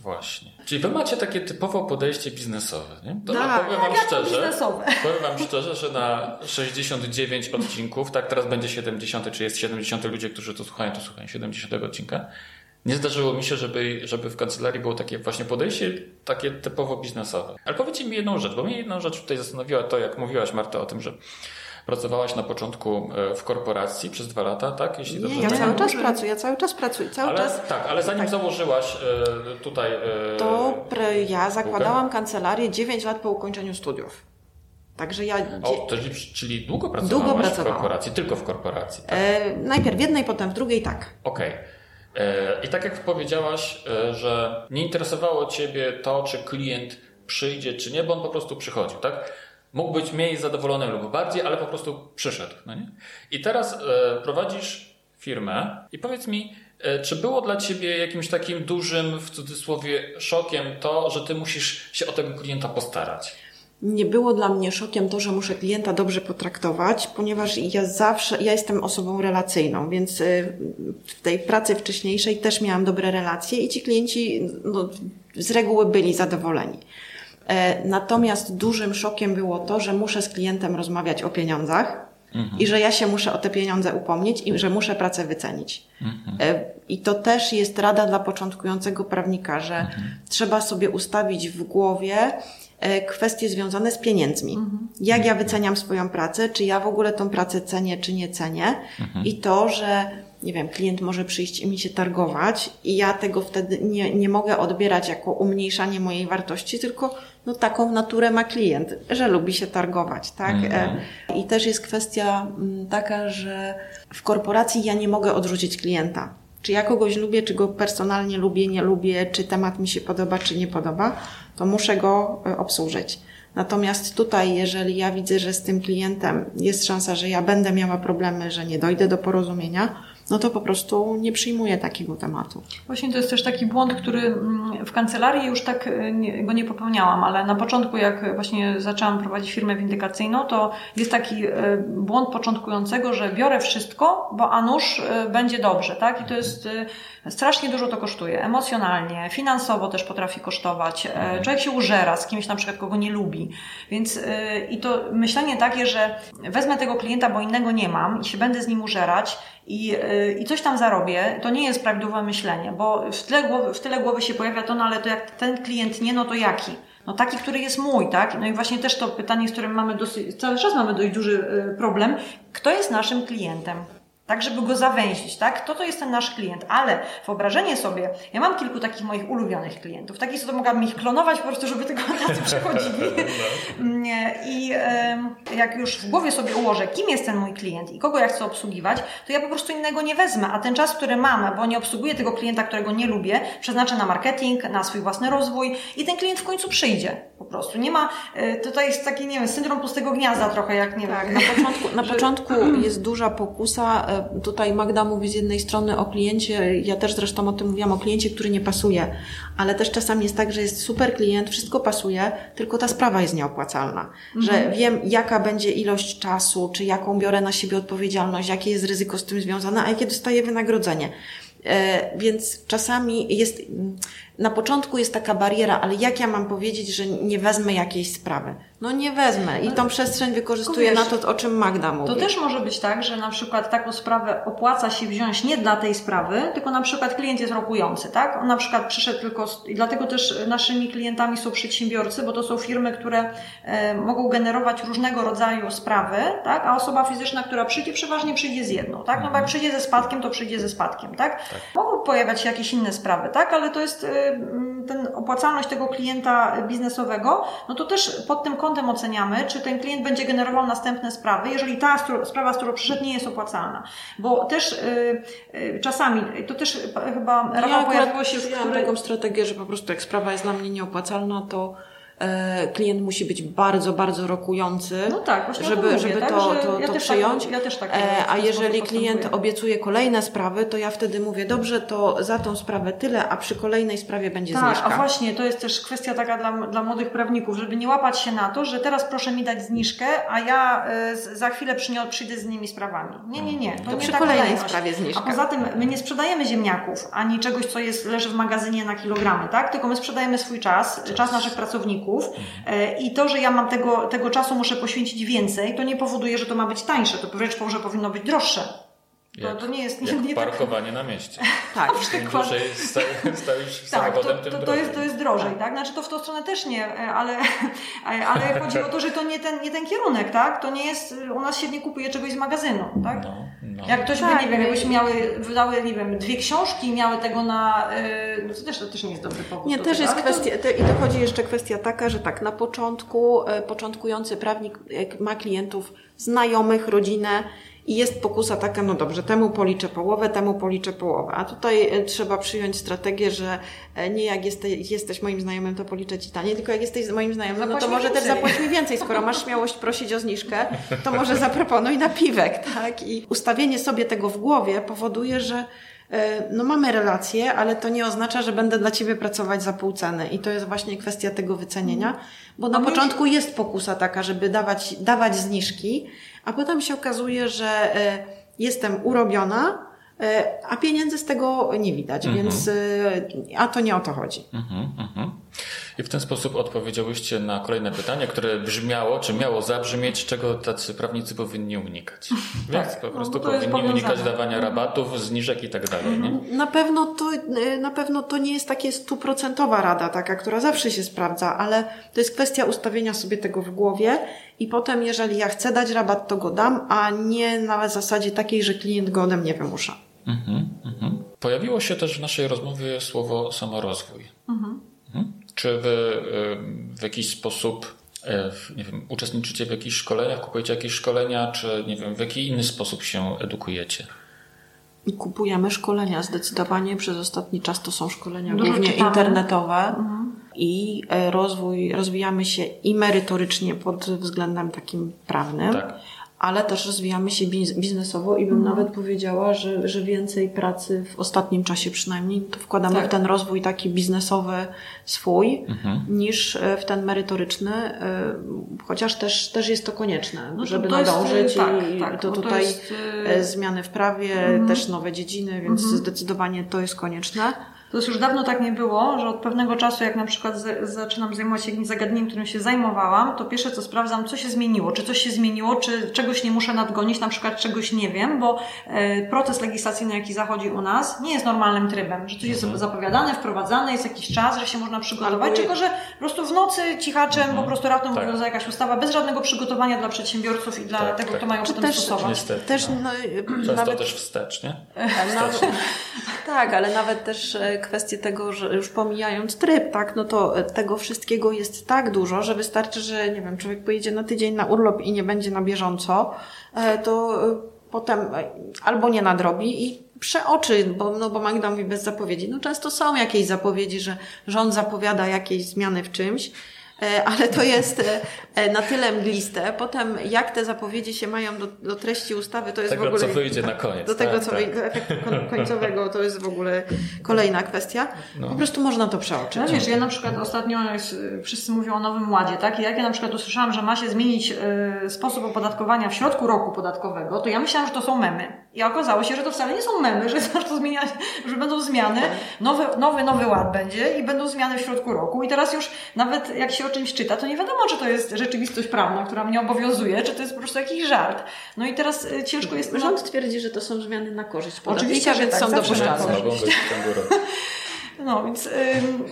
Właśnie. Czyli wy macie takie typowo podejście biznesowe, nie? To
tak, powiem wam szczerze, biznesowe.
powiem wam szczerze, że na 69 odcinków, tak teraz będzie 70, czy jest 70 ludzie, którzy to słuchają, to słuchają 70 odcinka nie zdarzyło mi się, żeby, żeby w kancelarii było takie właśnie podejście, takie typowo biznesowe. Ale powiedzcie mi jedną rzecz, bo mnie jedną rzecz tutaj zastanowiła to, jak mówiłaś Marta o tym, że pracowałaś na początku e, w korporacji przez dwa lata, tak?
Jeśli dobrze ja cały czas pracuję, ja cały czas pracuję. Cały
ale,
czas...
Tak, ale zanim tak. założyłaś e, tutaj...
E, to ja zakładałam kancelarię 9 lat po ukończeniu studiów. Także ja.
O, to, czyli długo pracowałaś długo w korporacji, tylko w korporacji. Tak? E,
najpierw w jednej, potem w drugiej, tak.
Okej. Okay. I tak jak powiedziałaś, że nie interesowało Ciebie to, czy klient przyjdzie, czy nie, bo on po prostu przychodził, tak? Mógł być mniej zadowolony lub bardziej, ale po prostu przyszedł. No nie? I teraz e, prowadzisz firmę i powiedz mi, czy było dla Ciebie jakimś takim dużym, w cudzysłowie, szokiem to, że Ty musisz się o tego klienta postarać?
nie było dla mnie szokiem to, że muszę klienta dobrze potraktować, ponieważ ja zawsze, ja jestem osobą relacyjną, więc y, w tej pracy wcześniejszej też miałam dobre relacje i ci klienci no, z reguły byli zadowoleni. E, natomiast dużym szokiem było to, że muszę z klientem rozmawiać o pieniądzach mhm. i że ja się muszę o te pieniądze upomnieć i że muszę pracę wycenić. Mhm. E, I to też jest rada dla początkującego prawnika, że mhm. trzeba sobie ustawić w głowie, E, kwestie związane z pieniędzmi. Mhm. Jak ja wyceniam swoją pracę, czy ja w ogóle tą pracę cenię, czy nie cenię. Mhm. I to, że nie wiem, klient może przyjść i mi się targować i ja tego wtedy nie, nie mogę odbierać jako umniejszanie mojej wartości, tylko no taką naturę ma klient, że lubi się targować, tak? Mhm. I też jest kwestia mm, taka, że w korporacji ja nie mogę odrzucić klienta. Czy ja kogoś lubię, czy go personalnie lubię, nie lubię, czy temat mi się podoba, czy nie podoba, to muszę go e, obsłużyć. Natomiast tutaj, jeżeli ja widzę, że z tym klientem jest szansa, że ja będę miała problemy, że nie dojdę do porozumienia, no to po prostu nie przyjmuję takiego tematu.
Właśnie to jest też taki błąd, który mm, w kancelarii już tak e, go nie popełniałam, ale na początku, jak właśnie zaczęłam prowadzić firmę windykacyjną, to jest taki e, błąd początkującego, że biorę wszystko, bo a nuż będzie dobrze, tak? I to jest Strasznie dużo to kosztuje, emocjonalnie, finansowo też potrafi kosztować. E, mhm. Człowiek się użera z kimś na przykład, kogo nie lubi. Więc i to myślenie takie, że wezmę tego klienta, bo innego nie mam i się będę z nim użerać i, yy, i coś tam zarobię, to nie jest prawidłowe myślenie, bo w tyle, głowy, w tyle głowy się pojawia to, no ale to jak ten klient nie, no to jaki? No taki, który jest mój, tak? No i właśnie też to pytanie, z którym mamy dosyć, cały czas mamy dość duży problem. Kto jest naszym klientem? Tak żeby go zawęzić, tak? To to jest ten nasz klient, ale wyobrażenie sobie, ja mam kilku takich moich ulubionych klientów, takich, co to mogłabym ich klonować po prostu, żeby tylko tacy przychodzili. No. I jak już w głowie sobie ułożę, kim jest ten mój klient i kogo ja chcę obsługiwać, to ja po prostu innego nie wezmę, a ten czas, który mam, bo nie obsługuję tego klienta, którego nie lubię, przeznaczę na marketing, na swój własny rozwój i ten klient w końcu przyjdzie po prostu. Nie ma, e, tutaj jest taki, nie wiem, syndrom pustego gniazda trochę, jak nie
tak,
wiem.
Na początku, na początku jest duża pokusa e, Tutaj Magda mówi z jednej strony o kliencie, ja też zresztą o tym mówiłam, o kliencie, który nie pasuje, ale też czasami jest tak, że jest super klient, wszystko pasuje, tylko ta sprawa jest nieopłacalna. Mhm. Że wiem, jaka będzie ilość czasu, czy jaką biorę na siebie odpowiedzialność, jakie jest ryzyko z tym związane, a jakie dostaję wynagrodzenie. E, więc czasami jest, na początku jest taka bariera, ale jak ja mam powiedzieć, że nie wezmę jakiejś sprawy? No nie wezmę i tą przestrzeń wykorzystuję
wiesz,
na to, o czym Magda mówi.
To też może być tak, że na przykład taką sprawę opłaca się wziąć nie dla tej sprawy, tylko na przykład klient jest rokujący, tak? On na przykład przyszedł tylko, z, i dlatego też naszymi klientami są przedsiębiorcy, bo to są firmy, które e, mogą generować różnego rodzaju sprawy, tak? A osoba fizyczna, która przyjdzie, przeważnie przyjdzie z jedną, tak? No bo jak przyjdzie ze spadkiem, to przyjdzie ze spadkiem, tak? tak. Mogą pojawiać się jakieś inne sprawy, tak? Ale to jest e, ten opłacalność tego klienta biznesowego, no to też pod tym kątem oceniamy, czy ten klient będzie generował następne sprawy, jeżeli ta sprawa, z którą przyszedł, nie jest opłacalna. Bo też yy, yy, czasami, to też chyba
Rafał ja pojawiło się... Ja mam taką strategię, że po prostu jak sprawa jest dla mnie nieopłacalna, to E, klient musi być bardzo, bardzo rokujący,
no tak,
żeby, mówię, żeby
tak,
to, to,
ja
to
tak-
przyjąć.
Tak, ja też tak
e, A jeżeli klient obiecuje kolejne sprawy, to ja wtedy mówię, dobrze, to za tą sprawę tyle, a przy kolejnej sprawie będzie
tak,
zniżka.
A właśnie, to jest też kwestia taka dla, dla młodych prawników, żeby nie łapać się na to, że teraz proszę mi dać zniżkę, a ja y, za chwilę przyjdę z nimi sprawami. Nie, nie, nie.
To,
to
nie
przy
kolejnej sprawie zniżka.
A poza tym my nie sprzedajemy ziemniaków, ani czegoś, co jest, leży w magazynie na kilogramy, tak? Tylko my sprzedajemy swój czas, czas naszych pracowników. Mhm. I to, że ja mam tego, tego czasu muszę poświęcić więcej, to nie powoduje, że to ma być tańsze, to wręcz że powinno być droższe.
To, jak, to nie jest nie, nie tak- parkowanie tak... na mieście.
Tak,
Im dłużej stoisz
tak,
samochodem,
to,
tym
to, jest, to jest drożej, tak? Znaczy to w tą stronę też nie, ale, ale chodzi o to, że to nie ten, nie ten kierunek, tak? To nie jest, u nas się nie kupuje czegoś z magazynu, tak? No, no. Jak ktoś tak, by, nie wiem, jakbyśmy miały, wydały, nie wiem, dwie książki i miały tego na, no to też, to też nie jest dobry powód.
Nie, też jest kwestia, to... i dochodzi jeszcze kwestia taka, że tak, na początku, e, początkujący prawnik ma klientów znajomych, rodzinę, i jest pokusa taka, no dobrze, temu policzę połowę, temu policzę połowę. A tutaj e, trzeba przyjąć strategię, że e, nie jak jesteś, jesteś moim znajomym, to policzę ci taniej, tylko jak jesteś moim znajomym, no to może więcej. też zapłać mi więcej. Skoro masz śmiałość prosić o zniżkę, to może zaproponuj napiwek, tak? I ustawienie sobie tego w głowie powoduje, że e, no mamy relacje, ale to nie oznacza, że będę dla Ciebie pracować za pół ceny. I to jest właśnie kwestia tego wycenienia, bo na początku jest pokusa taka, żeby dawać, dawać zniżki, a potem się okazuje, że e, jestem urobiona, e, a pieniędzy z tego nie widać, mhm. więc e, a to nie o to chodzi. Mhm, mhm.
I w ten sposób odpowiedziałyście na kolejne pytanie, które brzmiało, czy miało zabrzmieć, czego tacy prawnicy powinni unikać. Więc tak. po prostu no, powinni unikać dawania rabatów, zniżek i tak dalej. Nie?
Na pewno to, na pewno to nie jest takie stuprocentowa rada, taka, która zawsze się sprawdza, ale to jest kwestia ustawienia sobie tego w głowie i potem, jeżeli ja chcę dać rabat, to go dam, a nie na zasadzie takiej, że klient go ode mnie wymusza. Mhm,
mhm. Pojawiło się też w naszej rozmowie słowo samorozwój. Mhm. mhm. Czy wy w jakiś sposób e, nie wiem, uczestniczycie w jakichś szkoleniach, kupujecie jakieś szkolenia, czy nie wiem, w jaki inny sposób się edukujecie?
Kupujemy szkolenia zdecydowanie. Przez ostatni czas to są szkolenia Dużo głównie czytamy. internetowe. Mhm. I e, rozwój, rozwijamy się i merytorycznie pod względem takim prawnym. Tak ale też rozwijamy się biznesowo i bym mhm. nawet powiedziała, że, że więcej pracy w ostatnim czasie przynajmniej to wkładamy tak. w ten rozwój taki biznesowy swój mhm. niż e, w ten merytoryczny, e, chociaż też, też jest to konieczne, no żeby to nadążyć jest, i tak, to tutaj to jest... E, zmiany w prawie, mhm. też nowe dziedziny, więc mhm. zdecydowanie to jest konieczne.
To już dawno tak nie było, że od pewnego czasu, jak na przykład z, zaczynam zajmować się jakimś zagadnieniem, którym się zajmowałam, to pierwsze co sprawdzam, co się zmieniło, czy coś się zmieniło, czy czegoś nie muszę nadgonić, na przykład czegoś nie wiem, bo e, proces legislacyjny, jaki zachodzi u nas, nie jest normalnym trybem, że coś jest mhm. zapowiadane, wprowadzane, jest jakiś czas, że się można przygotować, tylko że po prostu w nocy cichaczem mhm. po prostu raptem tak. obowiązuje jakaś ustawa, bez żadnego przygotowania dla przedsiębiorców i dla tak, tego, tak. kto mają potem też, stosować.
Niestety, też, no. Często nawet... też wstecz, nie?
Wstecz. tak, ale nawet też e, kwestie tego, że już pomijając tryb, tak, no to tego wszystkiego jest tak dużo, że wystarczy, że nie wiem, człowiek pojedzie na tydzień na urlop i nie będzie na bieżąco, e, to e, potem albo nie nadrobi i przeoczy, bo, no bo Magda mówi bez zapowiedzi. No często są jakieś zapowiedzi, że rząd zapowiada jakieś zmiany w czymś, E, ale to jest e, e, na tyle mgliste. Potem jak te zapowiedzi się mają do, do treści ustawy, to jest
tego,
w ogóle...
co wyjdzie na koniec.
Do tego,
tak,
co
tak.
do efektu końcowego, to jest w ogóle kolejna kwestia.
No.
Po prostu można to przeoczyć.
No wiesz, ja na przykład ostatnio jest, wszyscy mówią o Nowym Ładzie, tak? I jak ja na przykład usłyszałam, że ma się zmienić y, sposób opodatkowania w środku roku podatkowego, to ja myślałam, że to są memy. I okazało się, że to wcale nie są memy, że, to zmienia, że będą zmiany, nowy, nowy, nowy ład będzie i będą zmiany w środku roku. I teraz już nawet jak się o czymś czyta, to nie wiadomo, czy to jest rzeczywistość prawna, która mnie obowiązuje, czy to jest po prostu jakiś żart. No i teraz y, ciężko jest...
Rząd twierdzi, że to są zmiany na korzyść
Oczywiście,
podatnika,
że
więc
tak,
są
na
dopuszczalne.
Roku.
No, więc ym,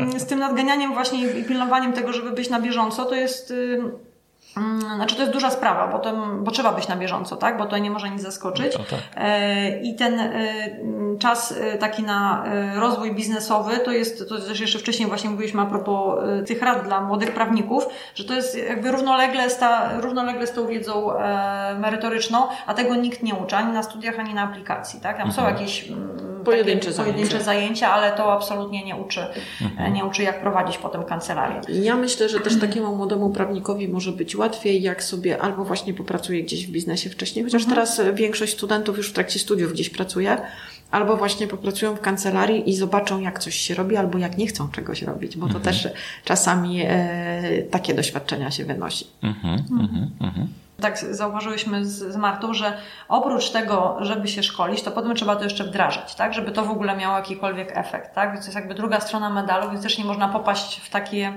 ym, z tym nadganianiem właśnie i pilnowaniem tego, żeby być na bieżąco, to jest... Ym, znaczy to jest duża sprawa, bo, to, bo trzeba być na bieżąco, tak? Bo to nie może nic zaskoczyć.
No tak.
E, I ten e, czas e, taki na rozwój biznesowy, to jest, to też jeszcze wcześniej właśnie mówiliśmy a propos tych rad dla młodych prawników, że to jest jakby równolegle z, ta, równolegle z tą wiedzą merytoryczną, a tego nikt nie uczy, ani na studiach, ani na aplikacji, tak? Tam są jakieś mm,
Pojedyncze
takie pojedyncze
zajęcia.
zajęcia, ale to absolutnie nie uczy, e, nie uczy jak prowadzić potem kancelarię.
Ja myślę, że też takiemu młodemu prawnikowi może być łatwiej, jak sobie albo właśnie popracuje gdzieś w biznesie wcześniej, chociaż teraz e, większość studentów już w trakcie studiów gdzieś pracuje, albo właśnie popracują w kancelarii i zobaczą, jak coś się robi, albo jak nie chcą czegoś robić, bo to też czasami e, takie doświadczenia się wynosi.
Mhm, mhm, mhm.
Tak zauważyłyśmy z, z Martą, że oprócz tego, żeby się szkolić, to potem trzeba to jeszcze wdrażać, tak? Żeby to w ogóle miało jakikolwiek efekt, tak? Więc to jest jakby druga strona medalu, więc też nie można popaść w takie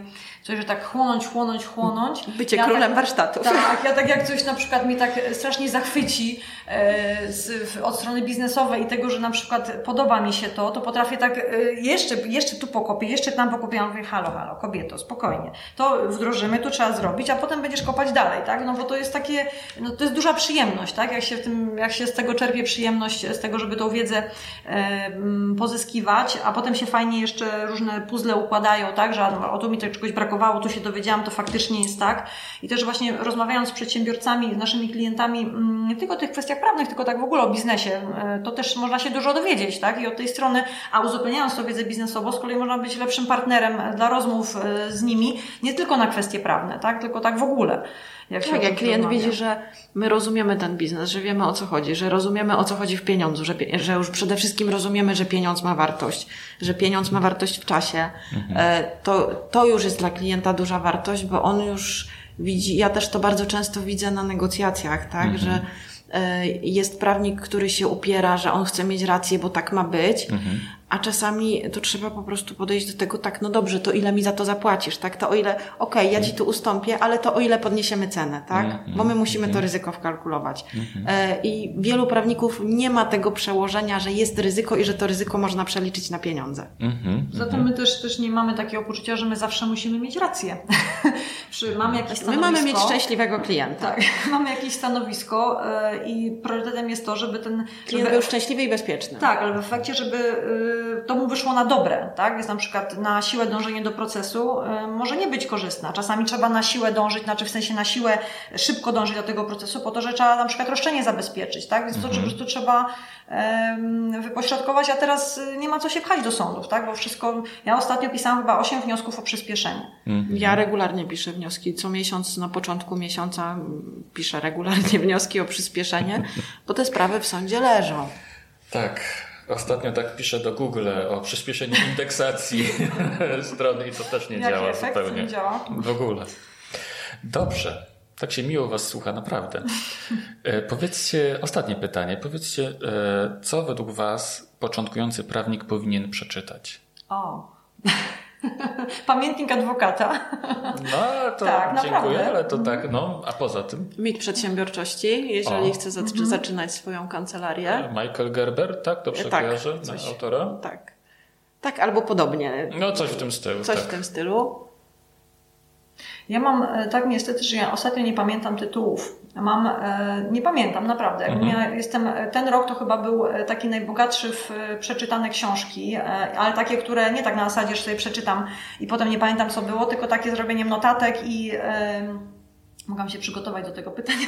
coś, że tak chłonąć, chłonąć, chłonąć.
Bycie
Ja
królem
tak,
warsztatów.
Tak, ja tak jak coś na przykład mnie tak strasznie zachwyci e, z, w, od strony biznesowej i tego, że na przykład podoba mi się to, to potrafię tak e, jeszcze, jeszcze tu pokopię, jeszcze tam pokopię, ja mówię, halo, halo, kobieto, spokojnie. To wdrożymy, to trzeba zrobić, a potem będziesz kopać dalej, tak? No bo to jest takie, no to jest duża przyjemność, tak? Jak się w tym, jak się z tego czerpie przyjemność, z tego, żeby tą wiedzę e, m, pozyskiwać, a potem się fajnie jeszcze różne puzzle układają, tak? Że a, o tu mi to czegoś brakowało, tu się dowiedziałam, to faktycznie jest tak. I też właśnie rozmawiając z przedsiębiorcami, z naszymi klientami, mm, nie tylko o tych kwestiach prawnych, tylko tak w ogóle o biznesie, e, to też można się dużo dowiedzieć, tak? I od tej strony, a uzupełniając tą wiedzę biznesową, z kolei można być lepszym partnerem dla rozmów e, z nimi, nie tylko na kwestie prawne, tak? Tylko tak w ogóle. Jak
Tak, jak klient
rozmawia.
widzi, że my rozumiemy ten biznes, że wiemy o co chodzi, że rozumiemy o co chodzi w pieniądzu, że, że już przede wszystkim rozumiemy, że pieniądz ma wartość, że pieniądz ma wartość w czasie, e, to, to już jest dla klienta duża wartość, bo on już widzi, ja też to bardzo często widzę na negocjacjach, tak, że e, jest prawnik, który się upiera, że on chce mieć rację, bo tak ma być, a czasami to trzeba po prostu podejść do tego tak, no dobrze, to ile mi za to zapłacisz, tak? To o ile, okej, ja ci tu ustąpię, ale to o ile podniesiemy cenę, tak? Bo my musimy to ryzyko wkalkulować. E, I wielu prawników nie ma tego przełożenia, że jest ryzyko i że to ryzyko można przeliczyć na pieniądze.
Mhm.
Zatem my też, też nie mamy takiego poczucia, że my zawsze musimy mieć rację. Przy, mamy jakieś
My
stanowisko.
mamy mieć szczęśliwego klienta.
Tak, mamy jakieś stanowisko i priorytetem jest to, żeby ten...
Klient
żeby,
był szczęśliwy i bezpieczny.
tak, ale w efekcie, żeby y, to mu wyszło na dobre, tak? Więc na przykład na siłę dążenie do procesu y, może nie być korzystna. Czasami trzeba na siłę dążyć, znaczy w sensie na siłę szybko dążyć do tego procesu, po to, że trzeba na przykład roszczenie zabezpieczyć, tak? Więc to po prostu trzeba wypośrodkować, a teraz y, nie ma co się pchać do sądów, tak? Bo wszystko... Ja ostatnio pisałam chyba 8 wniosków o przyspieszenie.
Ja regularnie piszę wnioski. Co miesiąc na początku miesiąca piszę regularnie wnioski o przyspieszenie, bo te sprawy w sądzie leżą.
Tak. Ostatnio tak piszę do Google o przyspieszeniu indeksacji strony i to też nie
Jaki
działa
efekt?
zupełnie.
Nie działa?
W ogóle. Dobrze. Tak się miło Was słucha, naprawdę. E, powiedzcie, ostatnie pytanie. Powiedzcie, e, co według Was początkujący prawnik powinien przeczytać?
O. Pamiętnik adwokata.
No, to
Tak,
dziękuję,
naprawdę.
ale to tak, no, a poza tym?
Mit przedsiębiorczości, jeżeli
O.
chce zac- zaczynać swoją kancelarię.
Michael Gerber, tak? Dobrze
Tak,
kojarzę?
coś.
Autora?
Tak. Tak, albo podobnie.
No, coś w tym stylu,
Coś
tak.
w tym stylu.
Ja mam e, tak niestety, że ja ostatnio nie pamiętam tytułów. Mam, e, nie pamiętam naprawdę.
Mhm.
Ja jestem, e, ten rok to chyba był taki najbogatszy w przeczytane książki, ale takie, które nie tak na zasadzie, że sobie przeczytam i potem nie pamiętam co było, tylko takie zrobieniem notatek i, Mogłam się przygotować do tego pytania.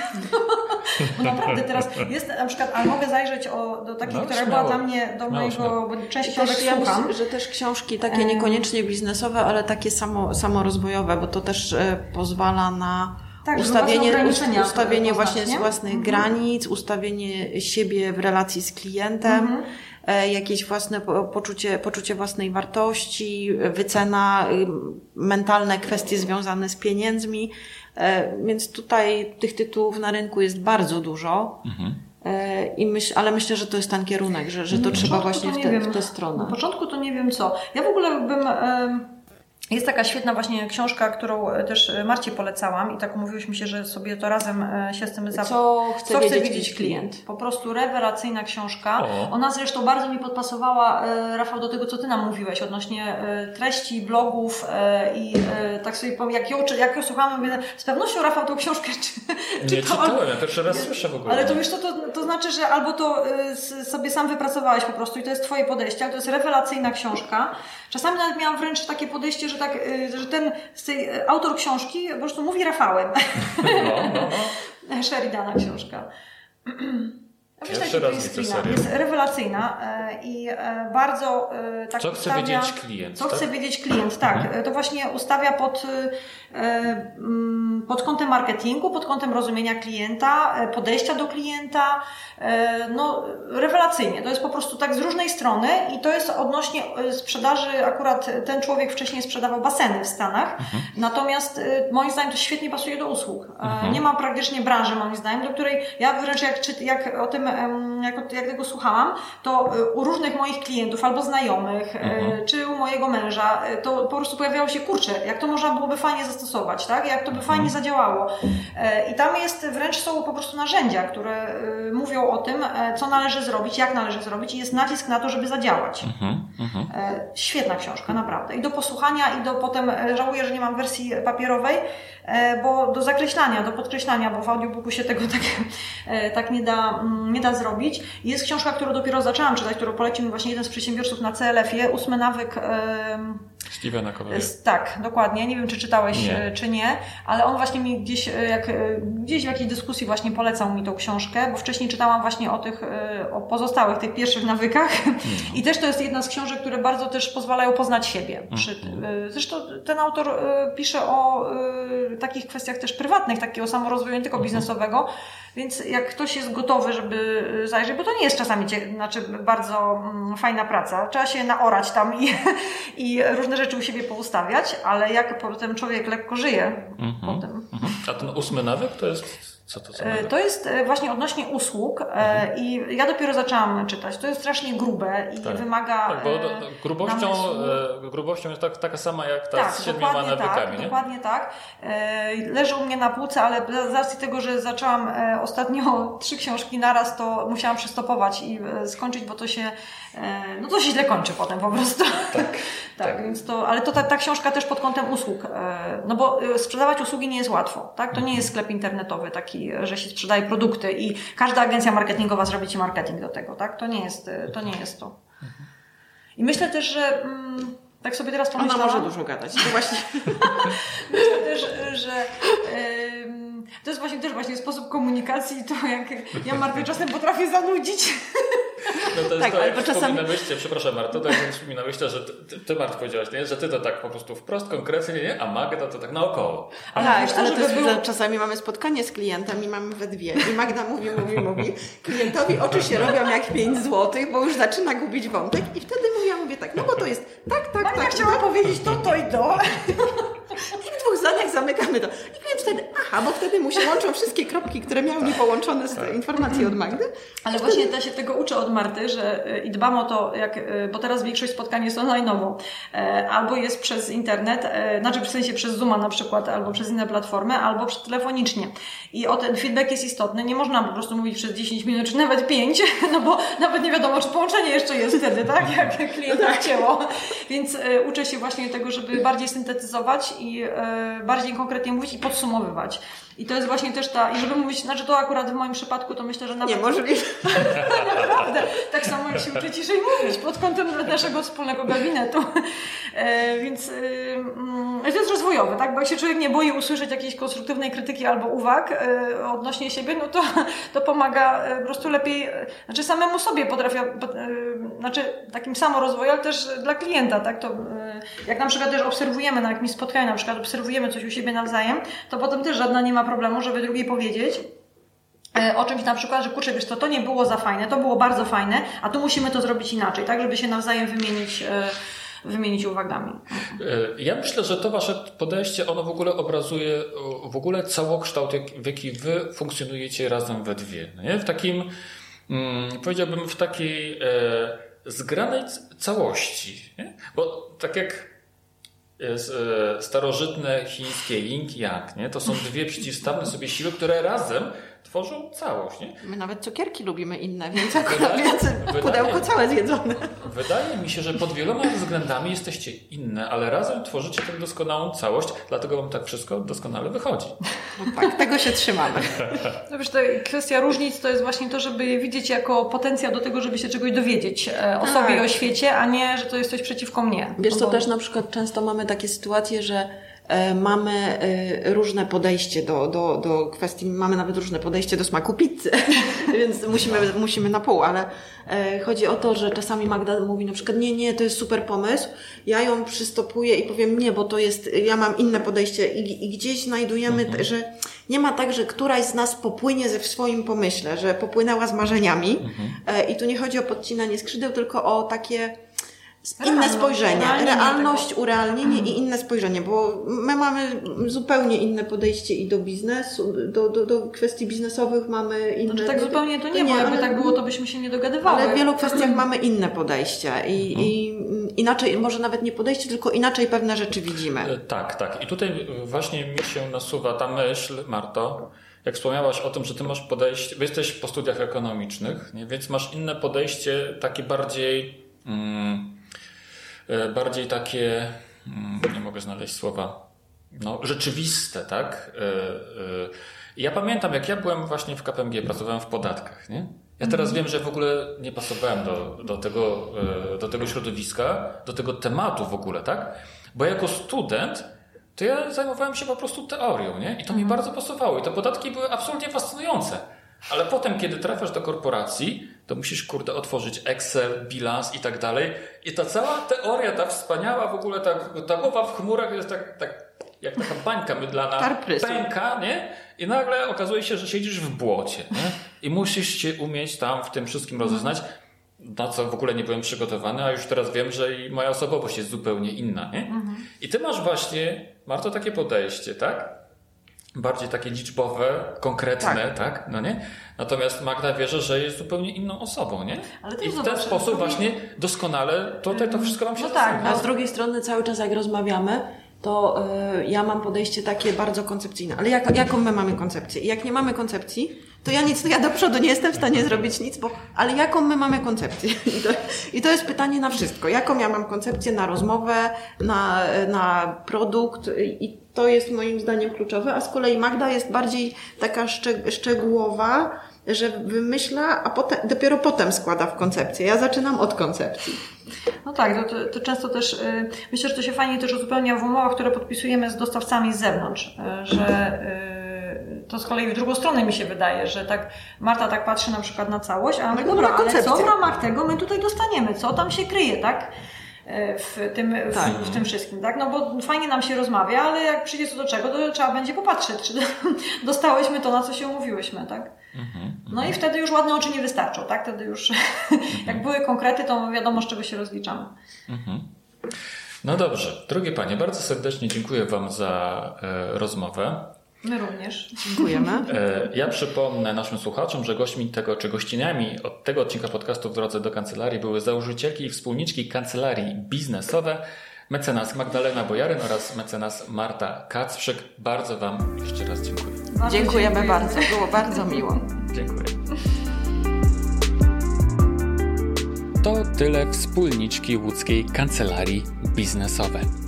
bo naprawdę teraz jest na przykład, ale mogę zajrzeć o, do takiej, no, która była dla mnie, do mojego, bo część książek ja słucham.
Że też książki takie niekoniecznie biznesowe, ale takie samo, samorozwojowe, bo to też e, pozwala na tak, ustawienie, ustawienie właśnie z własnych mhm. granic, ustawienie siebie w relacji z klientem. Mhm e, jakieś własne poczucie, poczucie własnej wartości, wycena, mentalne kwestie związane z pieniędzmi. E, więc tutaj tych tytułów na rynku jest bardzo dużo. Mhm. E, I myśl, ale myślę, że to jest ten kierunek, że, że to trzeba właśnie w, te, w tę stronę.
Na początku to nie wiem co. Ja w ogóle bym jest taka świetna właśnie książka, którą e, też e, Marcie polecałam i tak umówiłyśmy się, że sobie to razem e, się z tym
zapoznamy. Co chce, Co wiedzieć, chce wiedzieć klient.
Po prostu rewelacyjna książka. O. Ona zresztą bardzo mi podpasowała, Rafał, do tego, co Ty nam mówiłeś odnośnie treści, blogów i tak sobie powiem, jak ją, jak ją słuchałam, mówię, z pewnością Rafał tą książkę
czy, Nie czytałem, ja pierwszy raz słyszę w ogóle.
Ale to wiesz, to, to, to znaczy, że albo to sobie sam wypracowałeś po prostu i to jest Twoje podejście, ale to jest rewelacyjna książka. Czasami nawet miałam wręcz takie podejście, że, tak, y, że ten y, autor książki po prostu mówi Rafałem. No, no, no. Sheridana książka.
Pierwszy raz widzę serię.
Jest rewelacyjna e, i e, bardzo
e, tak Co chce wiedzieć klient?
Co tak? chce wiedzieć klient, tak. Mhm. To właśnie ustawia pod, pod kątem marketingu, pod kątem rozumienia klienta, podejścia do klienta. No, rewelacyjnie. To jest po prostu tak z różnej strony i to jest odnośnie sprzedaży. Akurat ten człowiek wcześniej sprzedawał baseny w Stanach, mhm. natomiast moim zdaniem to świetnie pasuje do usług. Mhm. Nie ma praktycznie branży, moim zdaniem, do której ja wręcz jak, jak o tym jak, jak tego słuchałam, to e, u różnych moich klientów albo znajomych, e, mhm. czy u mojego męża, e, to po prostu pojawiało się, kurczę, jak to można byłoby fajnie zastosować, tak? Jak to by fajnie mhm. zadziałało. I tam jest, wręcz są po prostu narzędzia, które mówią o tym, co należy zrobić, jak należy zrobić i jest nacisk na to, żeby zadziałać. Mhm. Świetna książka, naprawdę. I do posłuchania, i do potem, żałuję, że nie mam wersji papierowej, bo do zakreślania, do podkreślania, bo w audiobooku się tego tak, tak nie da, mm, nie da zrobić. Jest książka, którą dopiero zaczęłam czytać, którą polecił mi właśnie jeden z przedsiębiorców na CLF-ie, ósmy nawyk.
Stevena Covey.
Tak, dokładnie. Nie wiem, czy czytałeś, nie. E, czy nie, ale on właśnie mi gdzieś, e, jak, e, gdzieś w jakiejś dyskusji właśnie polecał mi tą książkę, bo wcześniej czytałam właśnie o tych, o pozostałych, tych pierwszych nawykach. Mm. I też to jest jedna z książek, które bardzo też pozwalają poznać siebie. Przy, mm. Zresztą ten autor pisze o takich kwestiach też prywatnych, takiego samorozwoju, nie tylko mhm. biznesowego, więc jak ktoś jest gotowy, żeby zajrzeć, bo to nie jest czasami znaczy bardzo mm, fajna praca, trzeba się naorać tam i, i różne rzeczy u siebie poustawiać, ale jak potem człowiek lekko żyje -hmm. potem.
-hmm. A ten ósmy nawyk to jest co to,
e, to jest e, właśnie odnośnie usług e, mhm. i ja dopiero zaczęłam czytać. To jest strasznie grube i tak. wymaga. Tak, bo
grubością, grubością jest tak, taka sama jak ta tak, z siedmioma nawykami.
Tak,
nie?
Dokładnie tak. Leży u mnie na półce, ale z racji tego, że zaczęłam ostatnio trzy książki naraz, to musiałam przystopować i skończyć, bo to się no to się źle kończy potem po prostu. Tak. tak, tak, więc to, ale to ta, ta książka też pod kątem usług, no bo sprzedawać usługi nie jest łatwo, tak? To nie jest sklep internetowy taki, że się sprzedaje produkty i każda agencja marketingowa zrobi Ci marketing do tego, tak? To nie jest to. Nie jest to. I myślę też, że mm, tak sobie teraz pomyślałam...
Ona może dużo gadać, to właśnie.
myślę też, że... Yy, to jest właśnie też właśnie sposób komunikacji, to jak ja Martę czasem potrafię zanudzić.
No to jest tak, to, jak czasami... wspominałyście, przepraszam Marto, to jak wspominałyście, że ty, ty Marta powiedziałaś, nie? że ty to tak po prostu wprost, konkretnie, nie? a Magda to tak naokoło.
Ale tak, ale to jest, było... czasami mamy spotkanie z klientem i mamy we dwie i Magda mówi, mówi, mówi, klientowi oczy się robią jak 5 złotych, bo już zaczyna gubić wątek i wtedy mówię, ja mówię tak, no bo to jest tak, tak, Magda tak.
chciała tak. powiedzieć to, to i to.
I w dwóch zdaniach zamykamy to. I klient wtedy, aha, bo wtedy mu się łączą wszystkie kropki, które miały mi połączone z tak. informacji od Magdy.
Ale właśnie ja się tego uczę od Marty, że e, i dbam o to, jak, e, bo teraz większość spotkań jest online'owo. E, albo jest przez internet, znaczy w sensie przez Zooma na przykład, albo przez inne platformy, albo telefonicznie. I o ten feedback jest istotny. Nie można po prostu mówić przez 10 minut, czy nawet 5, no bo nawet nie wiadomo, czy połączenie jeszcze jest wtedy, tak? Jak klient tak. chciało. Więc uczę się właśnie tego, żeby bardziej syntetyzować i bardziej konkretnie mówić i podsumowywać. I to jest właśnie też ta, i żeby mówić, znaczy to akurat w moim przypadku, to myślę, że nawet...
Niemożliwe.
Naprawdę. Tak samo jak się uczy ciszej mówić pod kątem naszego wspólnego gabinetu. E, więc mm, to jest rozwojowe, tak? Bo jak się człowiek nie boi usłyszeć jakiejś konstruktywnej krytyki albo uwag odnośnie siebie, no to, to pomaga po prostu lepiej, znaczy samemu sobie potrafia, znaczy takim samorozwoju, ale też dla klienta, tak? To jak na przykład też obserwujemy na jakimś spotkaniu, na przykład obserwujemy coś u siebie nawzajem, to potem też żadna nie ma problemu, żeby drugiej powiedzieć, E, o czymś na przykład, że kurczę, wiesz co, to nie było za fajne, to było bardzo fajne, a tu musimy to zrobić inaczej, tak, żeby się nawzajem wymienić e, wymienić uwagami.
E, ja myślę, że to wasze podejście, ono w ogóle obrazuje w ogóle całokształt, w jaki wy funkcjonujecie razem we dwie. No nie? W takim, mm, powiedziałbym, w takiej zgranej całości. Nie? Bo tak jak starożytne chińskie yin-yang, nie? to są dwie przeciwstawne sobie siły, które razem tworzą całość. Nie?
My nawet cukierki lubimy inne, więc akurat pudełko całe zjedzone.
Wydaje mi się, że pod wieloma względami jesteście inne, ale razem tworzycie tę doskonałą całość, dlatego wam tak wszystko doskonale wychodzi.
No tak, tego się trzymamy.
Dobrze, to kwestia różnic to jest właśnie to, żeby je widzieć jako potencjał do tego, żeby się czegoś dowiedzieć e, o tak. sobie i o świecie, a nie, że to jest coś przeciwko mnie.
Wiesz co, bo... też na przykład często mamy takie sytuacje, że mamy e, różne podejście do, do, do kwestii, mamy nawet różne podejście do smaku pizzy, więc musimy, musimy na pół, ale e, chodzi o to, że czasami Magda mówi na przykład, nie, nie, to jest super pomysł, ja ją przystopuję i powiem, nie, bo to jest, ja mam inne podejście i, i gdzieś znajdujemy, mhm. że nie ma tak, że któraś z nas popłynie ze w swoim pomyśle, że popłynęła z marzeniami mhm. i tu nie chodzi o podcinanie skrzydeł, tylko o takie inne spojrzenie, realność, tego. urealnienie i inne spojrzenie, bo my mamy zupełnie inne podejście i do biznesu, do, do, do kwestii biznesowych mamy inne.
Znaczy tak zupełnie to nie, nie bo jakby tak było, to byśmy się nie dogadywały.
Ale w wielu kwestiach mamy inne podejścia i, mhm. i inaczej, może nawet nie podejście, tylko inaczej pewne rzeczy widzimy. E,
tak, tak. I tutaj właśnie mi się nasuwa ta myśl, Marto, jak wspomniałaś o tym, że ty masz podejście, bo jesteś po studiach ekonomicznych, nie? więc masz inne podejście, takie bardziej. Mm, bardziej takie, mm, nie mogę znaleźć słowa, no, rzeczywiste, tak? E, e, ja pamiętam, jak ja byłem właśnie w KPMG, pracowałem w podatkach, nie? Ja teraz wiem, że w ogóle nie pasowałem do, do, tego, do tego środowiska, do tego tematu w ogóle, tak? Bo jako student to ja zajmowałem się po prostu teorią, nie? I to mi mhm. bardzo pasowało. I te podatki były absolutnie fascynujące. Ale potem, kiedy trafiasz do korporacji, to musisz, kurde, otworzyć Excel, bilans i tak dalej. I ta cała teoria, ta wspaniała w ogóle, ta, ta głowa w chmurach jest tak, tak jak taka bańka mydlana pęka, nie? I nagle okazuje się, że siedzisz w błocie, nie? I musisz się umieć tam w tym wszystkim rozeznać, na co w ogóle nie byłem przygotowany, a już teraz wiem, że i moja osobowość jest zupełnie inna, nie? Mhm. I ty masz właśnie, Marto, takie podejście, tak? Bardziej takie liczbowe, konkretne, tak. tak? No nie? Natomiast Magda wierzy, że jest zupełnie inną osobą, nie? I w ten sposób właśnie doskonale to, to, wszystko nam się
No tak, a z drugiej strony cały czas jak rozmawiamy, to y, ja mam podejście takie bardzo koncepcyjne. Ale jak, jaką my mamy koncepcję? I jak nie mamy koncepcji, to ja nic, ja do przodu nie jestem w stanie zrobić nic, bo, ale jaką my mamy koncepcję? I to, I to jest pytanie na wszystko. Jaką ja mam koncepcję na rozmowę, na, na produkt i to jest moim zdaniem kluczowe, a z kolei Magda jest bardziej taka szczegółowa, że wymyśla, a potem, dopiero potem składa w koncepcję. Ja zaczynam od koncepcji.
No tak, to, to często też y, myślę, że to się fajnie też uzupełnia w umowach, które podpisujemy z dostawcami z zewnątrz, y, że y, to z kolei w drugą stronę mi się wydaje, że tak Marta tak patrzy na przykład na całość, a my no dobra, ale co w ramach tego my tutaj dostaniemy, co tam się kryje, tak? E, w tym, tak. w, w, tym wszystkim, tak? No bo fajnie nam się rozmawia, ale jak przyjdzie co do czego, to trzeba będzie popatrzeć, czy dostałyśmy to, na co się umówiłyśmy, tak? Mhm, no i wtedy już ładne oczy nie wystarczą, tak? Wtedy już, jak były konkrety, to wiadomo, z czego się rozliczamy. Mhm.
No dobrze. Drogie Panie, bardzo serdecznie dziękuję Wam za e, rozmowę.
My również.
Dziękujemy.
E, ja przypomnę naszym słuchaczom, że gośćmi tego, czy gościniami od tego odcinka podcastu w drodze do kancelarii były założycielki i wspólniczki kancelarii biznesowe, mecenas Magdalena Bojaryn oraz mecenas Marta Kacprzyk. Bardzo Wam jeszcze raz dziękuję.
Bardzo Dziękujemy dziękuję. bardzo. Było bardzo miło.
Dziękuję. To tyle wspólniczki łódzkiej kancelarii biznesowej.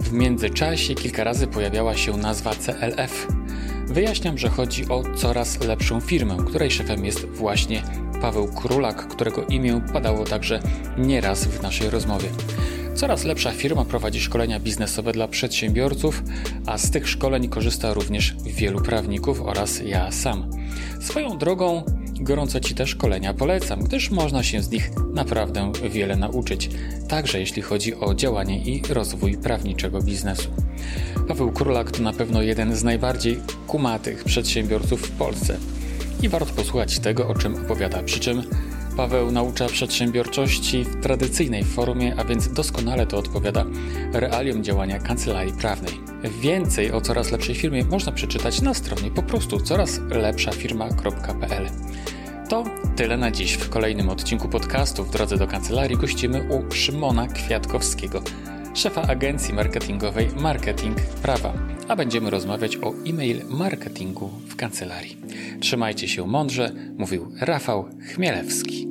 W międzyczasie kilka razy pojawiała się nazwa CLF. Wyjaśniam, że chodzi o coraz lepszą firmę, której szefem jest właśnie Paweł Królak, którego imię padało także nieraz w naszej rozmowie. Coraz lepsza firma prowadzi szkolenia biznesowe dla przedsiębiorców, a z tych szkoleń korzysta również wielu prawników oraz ja sam. Swoją drogą gorąco Ci te szkolenia polecam, gdyż można się z nich naprawdę wiele nauczyć, także jeśli chodzi o działanie i rozwój prawniczego biznesu. Paweł Królak to na pewno jeden z najbardziej kumatych przedsiębiorców w Polsce i warto posłuchać tego, o czym opowiada. Przy czym Paweł naucza przedsiębiorczości w tradycyjnej formie, a więc doskonale to odpowiada realiom działania kancelarii prawnej. Więcej o coraz lepszej firmie można przeczytać na stronie po prostu corazlepszafirma.pl. To tyle na dziś. W kolejnym odcinku podcastu w drodze do kancelarii gościmy u Szymona Kwiatkowskiego, szefa agencji marketingowej Marketing Prawa, a będziemy rozmawiać o e-mail marketingu w kancelarii. Trzymajcie się mądrze, mówił Rafał Chmielewski.